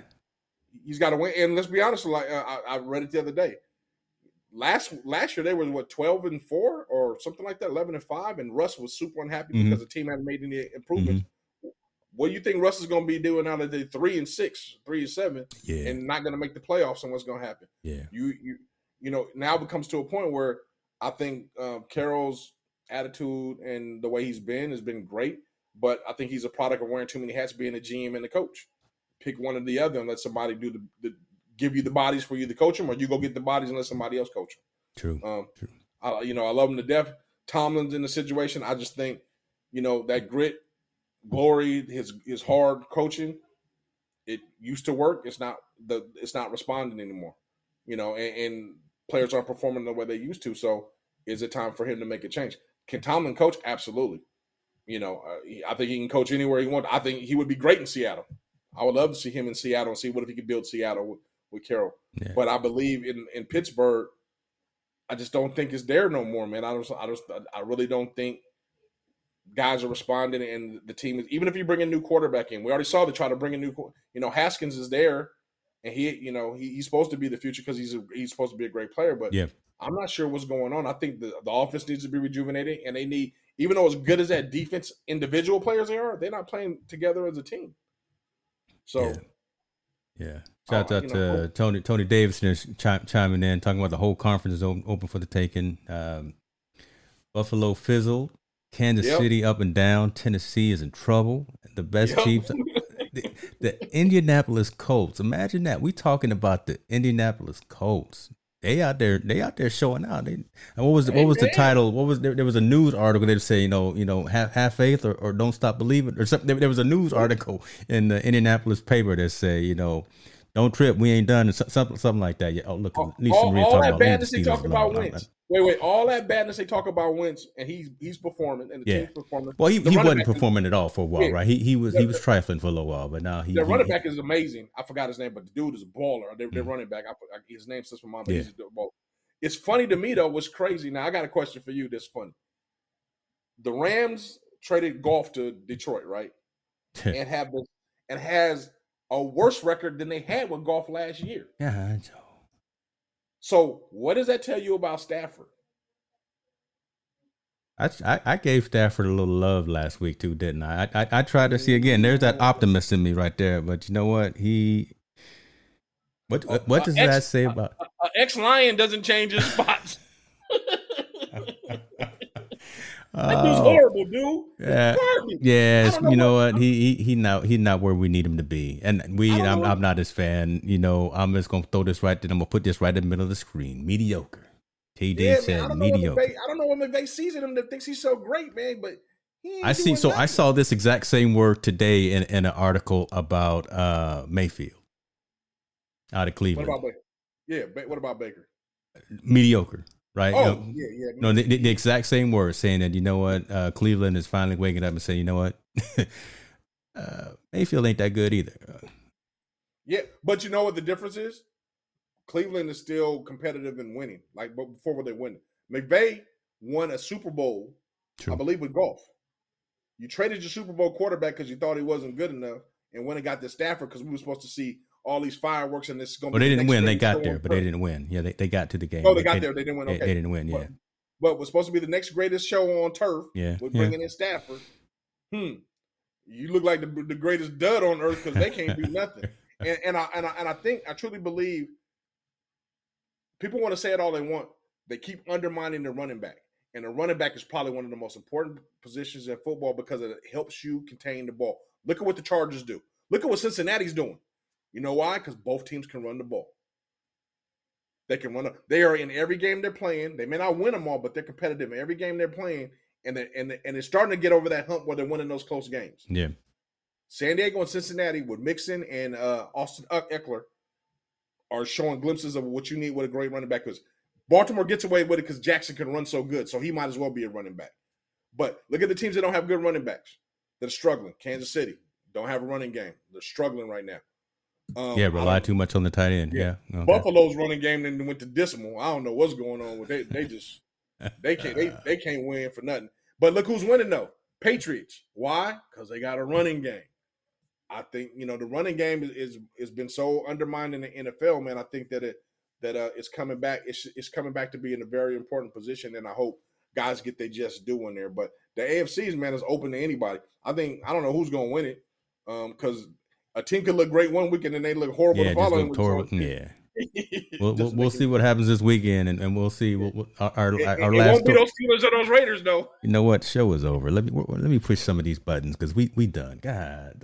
he's got to win. And let's be honest, like uh, I, I read it the other day last last year they were what 12 and 4 or something like that 11 and 5 and russ was super unhappy mm-hmm. because the team hadn't made any improvements mm-hmm. what do you think russ is going to be doing out of the 3 and 6 3 and 7 yeah. and not going to make the playoffs and what's going to happen yeah you you you know now it comes to a point where i think um, carroll's attitude and the way he's been has been great but i think he's a product of wearing too many hats being a gm and a coach pick one or the other and let somebody do the, the give you the bodies for you to coach them, or you go get the bodies and let somebody else coach them. True. Um, True. I, you know, I love him to death. Tomlin's in the situation. I just think, you know, that grit, glory, his his hard coaching, it used to work. It's not the it's not responding anymore. You know, and, and players aren't performing the way they used to. So, is it time for him to make a change? Can Tomlin coach? Absolutely. You know, uh, I think he can coach anywhere he wants. I think he would be great in Seattle. I would love to see him in Seattle and see what if he could build Seattle with Carroll. Yeah. But I believe in in Pittsburgh, I just don't think it's there no more, man. I don't, I just, I really don't think guys are responding, and the team is. Even if you bring a new quarterback in, we already saw they try to bring a new. You know, Haskins is there, and he, you know, he, he's supposed to be the future because he's a, he's supposed to be a great player. But yeah. I'm not sure what's going on. I think the the offense needs to be rejuvenated, and they need, even though as good as that defense individual players they are, they're not playing together as a team. So. Yeah. Yeah. Shout out to Tony Tony Davidson chiming in, talking about the whole conference is open for the taking. Um, Buffalo fizzled. Kansas Yep. City up and down. Tennessee is in trouble. The best Yep. teams. The, the Indianapolis Colts. Imagine that. We talking about the Indianapolis Colts. They out there. They out there showing out. They, and what was the, what was the title? What was there? There was a news article. They say you know you know have have faith or, or don't stop believing or something. There, there was a news article in the Indianapolis paper that say you know don't trip. We ain't done. so- Something something like that. Yeah. Oh look. all, Lisa all, all that about badness they talk about wins. Wait, wait, all that badness they talk about wins, and he's he's performing, and the Yeah. team's performing. Well, he, The he wasn't is- performing at all for a while, Yeah. right? He he was Yeah, he was trifling for a little while, but now he, Their he- running he- back is amazing. I forgot his name, but the dude is a baller. Their Mhm. running back, I, I, his name slips my mind, but Yeah. he's a baller. It's funny to me though. What's crazy now? I got a question for you. That's funny. The Rams traded Goff to Detroit, right? and have this and has a worse record than they had with Goff last year. yeah. So what does that tell you about Stafford? I, I I gave Stafford a little love last week too, didn't I? I I, I tried to see again. There's that optimist in me right there, but you know what? He what what, what does ex- that say about? Uh, Ex Lion doesn't change his spots. That dude's Oh, horrible, dude. yeah. Yes, know you know what- what? He he he not he not where we need him to be, and we I I'm. I'm not his fan. You know, I'm just gonna throw this right. Then I'm gonna put this right in the middle of the screen. Mediocre. TD Yeah, man, said I know what mediocre. McVay, I don't know what McVay sees in him that thinks he's so great, man. But he ain't I see. So I saw this exact same word today in, in an article about uh, Mayfield out of What Cleveland. about Baker? Yeah, what about Baker? Mediocre, right? Oh, No, yeah, yeah. no, the, the, exact same words saying that you know what, uh, Cleveland is finally waking up and saying, you know what, uh, Mayfield ain't that good either. Yeah, but you know what the difference is? Cleveland is still competitive and winning. Like before were they winning? McVay won a Super Bowl, True. I believe, with Goff. You traded your Super Bowl quarterback because you thought he wasn't good enough, and went and got the Stafford because we were supposed to see all these fireworks and this is going. But they didn't win. They got there, but they didn't win. Yeah, they, they got to the game. Oh, they but got there. They didn't win. They, Okay, they didn't win. Yeah, But, but was supposed to be the next greatest show on turf yeah, with yeah. bringing in Stafford. Hmm. You look like the, the greatest dud on earth because they can't do nothing. And, and I and I and I think I truly believe people want to say it all they want. They keep undermining the running back, and the running back is probably one of the most important positions in football because it helps you contain the ball. Look at what the Chargers do. Look at what Cincinnati's doing. You know why? Because both teams can run the ball. They can run. A, they are in every game they're playing. They may not win them all, but they're competitive in every game they're playing, and they, and they, and it's starting to get over that hump where they're winning those close games. yeah. San Diego and Cincinnati with Mixon and uh, Austin Ekeler are showing glimpses of what you need with a great running back. Because Baltimore gets away with it because Jackson can run so good, so he might as well be a running back. But look at the teams that don't have good running backs that are struggling. Kansas City don't have a running game; they're struggling right now. Um, Yeah, rely too much on the tight end. Yeah. Yeah. okay. Buffalo's running game then went to dismal. I don't know what's going on with they. They just they can't they, they can't win for nothing. But look who's winning though. Patriots. Why? Because they got a running game. I think you know the running game is, is has been so undermined in the NFL, man. I think that it that uh, it's coming back. It's it's coming back to be in a very important position, and I hope guys get their just due in there. But the AFC's man is open to anybody. I think I don't know who's going to win it Um because a team could look great one week and then they look horrible Yeah, the following week. toward, yeah. We'll, we'll, we'll see what happens this weekend, and, and we'll see. We'll, we'll- our our, It, our, it- our it last. won't be those Steelers or those Raiders, though. You know what? Show is over. Let me let me push some of these buttons because we we done. God,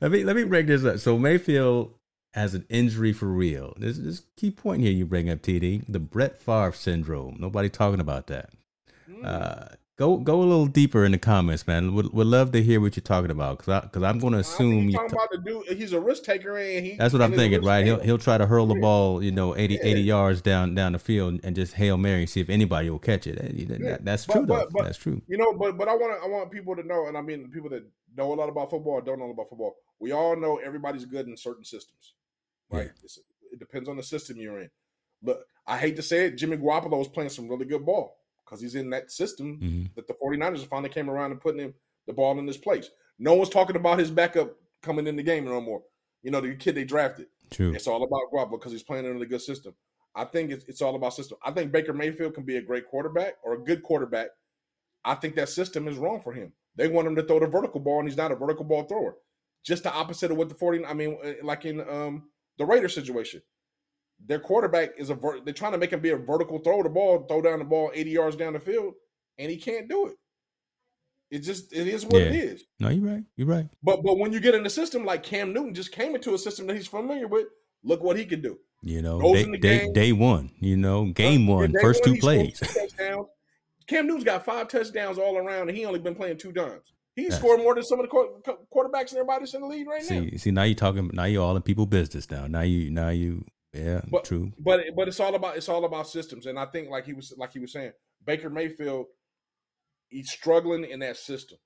let me let me break this up. So Mayfield has an injury for real. This this key point here you bring up, TD, the Brett Favre syndrome. Nobody talking about that. Hmm. Uh, go go a little deeper in the comments, man. Would would love to hear what you're talking about because because I'm going to assume he's you. talking about the dude. He's a risk taker, and he. That's what I'm thinking, right? He'll he'll try to hurl the ball, you know, 80, 80 yards down down the field and just hail mary and see if anybody will catch it. That- that- that's But- true, though. but- but- that's true. You know, but but I want I want people to know, and I mean people that know a lot about football or don't know about football. We all know everybody's good in certain systems, right? It's, it depends on the system you're in. But I hate to say it, Jimmy Garoppolo is playing some really good ball because he's in that system hmm that the 49ers finally came around and putting him the ball in his place. No one's talking about his backup coming in the game no more. You know, the kid they drafted. True. It's all about Garoppolo because he's playing in a good system. I think it's, it's all about system. I think Baker Mayfield can be a great quarterback or a good quarterback. I think that system is wrong for him. They want him to throw the vertical ball, and he's not a vertical ball thrower. Just the opposite of what the 40, I mean, uh, like in um, the Raiders situation. Their quarterback is a ver- they're trying to make him be a vertical throw the ball, throw down the ball 80 yards down the field, and he can't do it. It just it is what it Yeah. is. No, you're right. You're right. But but when you get in the system like Cam Newton just came into a system that he's familiar with, look what he can do. You know, day, day, day one. You know, game Yeah, one, first one, two plays. two. Cam Newton's got five touchdowns all around, and he only been playing two downs. He Yes. scored more than some of the qu- qu- quarterbacks and everybody that's in the league right now. See, see, now you're talking. Now you're all in people business. Now, now you, now you. Yeah, But- true. But but it's all about it's all about systems, and I think like he was like he was saying, Baker Mayfield, he's struggling in that system.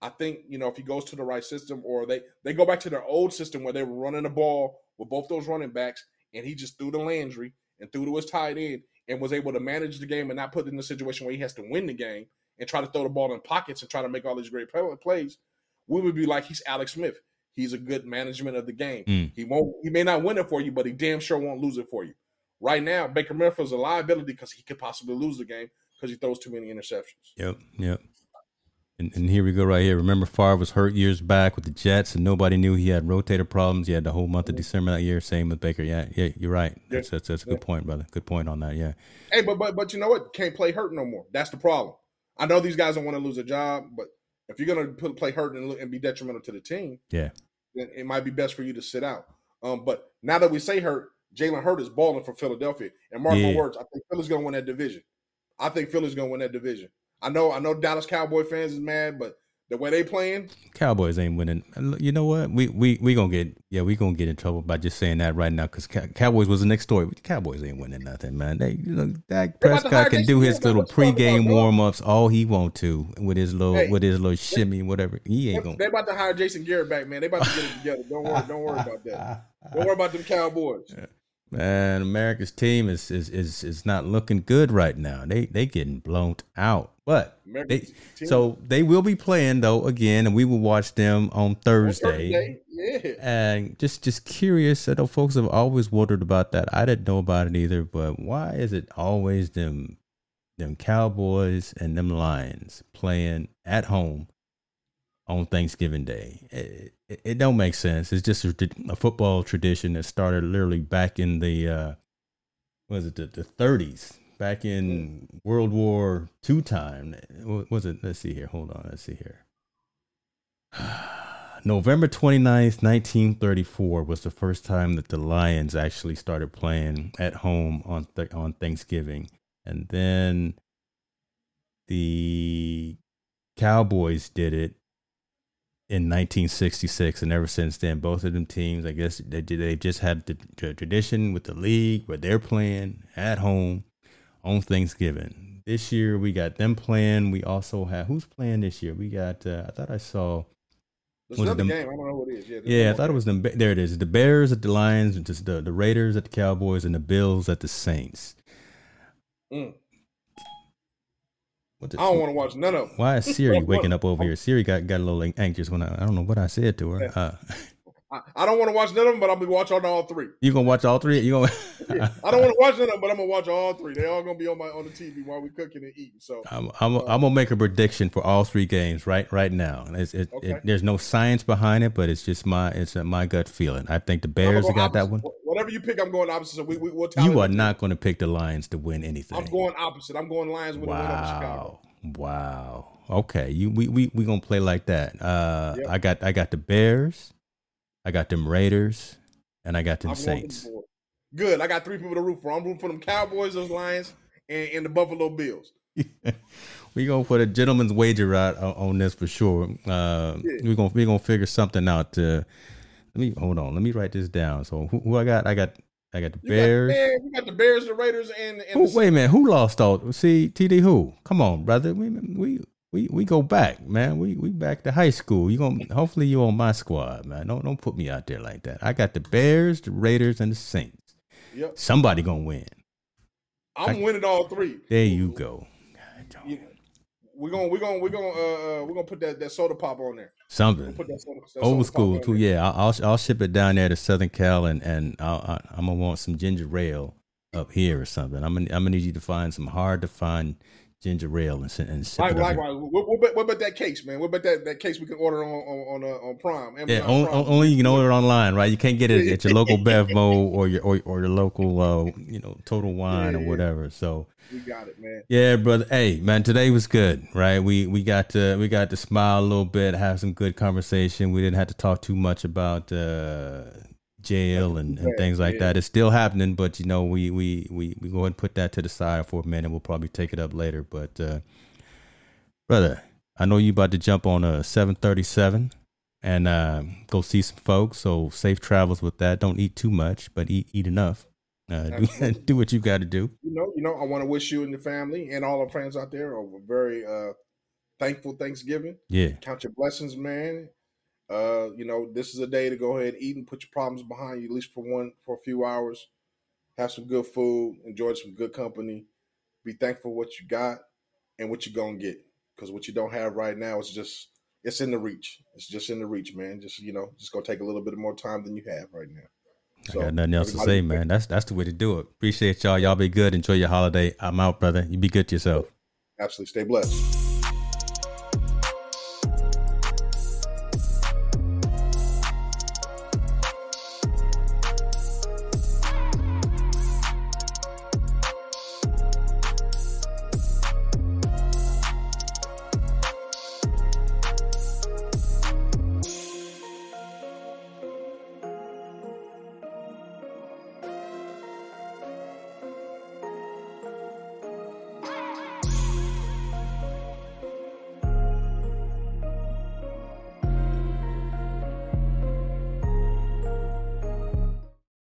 I think you know if he goes to the right system, or they they go back to their old system where they were running the ball with both those running backs, and he just threw to Landry and threw to his tight end, and was able to manage the game and not put in a situation where he has to win the game and try to throw the ball in pockets and try to make all these great plays. We would be like he's Alex Smith. He's a good management of the game. Mm. He won't. He may not win it for you, but he damn sure won't lose it for you. Right now, Baker Mayfield's a liability because he could possibly lose the game because he throws too many interceptions. Yep, yep. And, and here we go right here. Remember, Favre was hurt years back with the Jets, and nobody knew he had rotator problems. He had the whole month of December that year. Same with Baker. Yeah, yeah, you're right. That's that's, that's a good point, brother. Good point on that. Yeah, Hey, but but but you know what? Can't play hurt no more. That's the problem. I know these guys don't want to lose a job, but if you're gonna put, play hurt and, and be detrimental to the team, yeah. Then it might be best for you to sit out. Um, but now that we say hurt, Jalen Hurt is balling for Philadelphia, and mark my words, I think Philly's gonna win that division. I think Philly's gonna win that division. I know I know Dallas Cowboy fans is mad, but the way they playing, Cowboys ain't winning. You know what? We we we gonna get yeah we gonna get in trouble by just saying that right now because Cowboys was the next story. Cowboys ain't winning nothing, man. They you know Dak They're about to hire Prescott can do his little pregame warm ups all he want to with his little Hey, with his little shimmy whatever. He ain't they, gonna. they about to hire Jason Garrett back, man. They about to get it together. Don't worry, don't worry about that. Don't worry about them Cowboys. Man, America's team is is is is not looking good right now. They they getting blown out. But they, so they will be playing though again, and we will watch them on On Thursday. yeah. And just just curious, I know folks have always wondered about that. I didn't know about it either, but why is it always them them Cowboys and them Lions playing at home on Thanksgiving Day? It, it, it don't make sense. It's just a, a football tradition that started literally back in the uh was it the, the 30s, back in World War II time. What was it? Let's see here. Hold on. Let's see here. November 29th, 1934 was the first time that the Lions actually started playing at home on th- on Thanksgiving. And then the Cowboys did it in 1966 and ever since then both of them teams I guess they they've just had the, the tradition with the league where they're playing at home on Thanksgiving. This year we got them playing. We also have who's playing this year? We got uh, I thought I saw There's another them- game. I don't know who it is. Yeah, yeah, I thought it was them. There it is. The Bears at the Lions, and just the the Raiders at the Cowboys, and the Bills at the Saints. Mm. What the, I don't want to watch none of them. why is Siri waking up over here? Siri got, got a little anxious when I I don't know what I said to her. Uh, I, I don't want to watch none of them, but I'll be watching all three. you gonna watch all three? You gonna? Yeah. I don't want to watch none of them, but I'm gonna watch all three. They all gonna be on my on the TV while we cooking and eating. So I'm, I'm, I'm gonna make a prediction for all three games right right now. It's, it, Okay. it, there's no science behind it, but it's just my it's uh my gut feeling. I think the Bears go got that one. Wh- Whatever you pick, I'm going opposite. So we, we we'll tally You are not going to pick the Lions to win anything. I'm going opposite. I'm going Lions with a win over Chicago. Wow. Wow. Okay. You we we we gonna play like that. Uh Yep. I got I got the Bears, I got them Raiders, and I got them I'm Saints. Good. I got three people to root for. I'm rooting for them Cowboys, those Lions, and, and the Buffalo Bills. we gonna put a gentleman's wager out on, on this for sure. Uh Yeah. we gonna we gonna figure something out to me hold on, let me write this down. So who, who I got? I got I got the You Bears. Got the Bears, you got the Bears, the Raiders, and, and Who, the wait a minute, who lost all see TD who? Come on, brother. We we we we go back, man. We we back to high school. You gonna hopefully you on my squad, man. Don't don't put me out there like that. I got the Bears, the Raiders, and the Saints. Yep. Somebody gonna win. I'm winning all three. There you go. Yeah. We're gonna we're gonna we're gonna uh, uh we're gonna put that, that soda pop on there. Something put that soda, that old school too. Yeah, I'll, I'll I'll ship it down there to Southern Cal, and and I'll, I, I'm gonna want some ginger ale up here or something. I'm gonna I'm gonna need you to find some hard to find ginger ale and, and sip up here. likewise, what, what, about- what about that case, man? What about that, that case we can order on on on, uh, on Prime? Yeah, Amazon only, Prime? only you can order it online, right? You can't get it at your local Bevmo or your or, or your local, uh, you know, Total Wine Yeah, or whatever. So, We got it, man. yeah, brother. Hey, man, today was good, right? We we got to we got to smile a little bit, have some good conversation. We didn't have to talk too much about uh, jail and, and things like Yeah. that. It's still happening, but you know, we we we we go ahead and put that to the side for a minute. We'll probably take it up later, but uh, brother, I know you about to jump on a seven thirty seven and uh, go see some folks. So safe travels with that. Don't eat too much, but eat eat enough. Uh, do, do what you got to do. You know, you know, I want to wish you and your family and all our friends out there a very uh, thankful Thanksgiving. Yeah, Count your blessings, man. Uh, you know, this is a day to go ahead and eat and put your problems behind you, at least for one for a few hours. Have some good food, enjoy some good company. Be thankful for what you got and what you're gonna get. Because what you don't have right now is just it's in the reach. It's just in the reach, man. Just you know, just gonna take a little bit more time than you have right now. I got nothing else to say, man. That's that's the way to do it. Appreciate y'all. Y'all be good. Enjoy your holiday. I'm out, brother. You be good to yourself. Absolutely, stay blessed.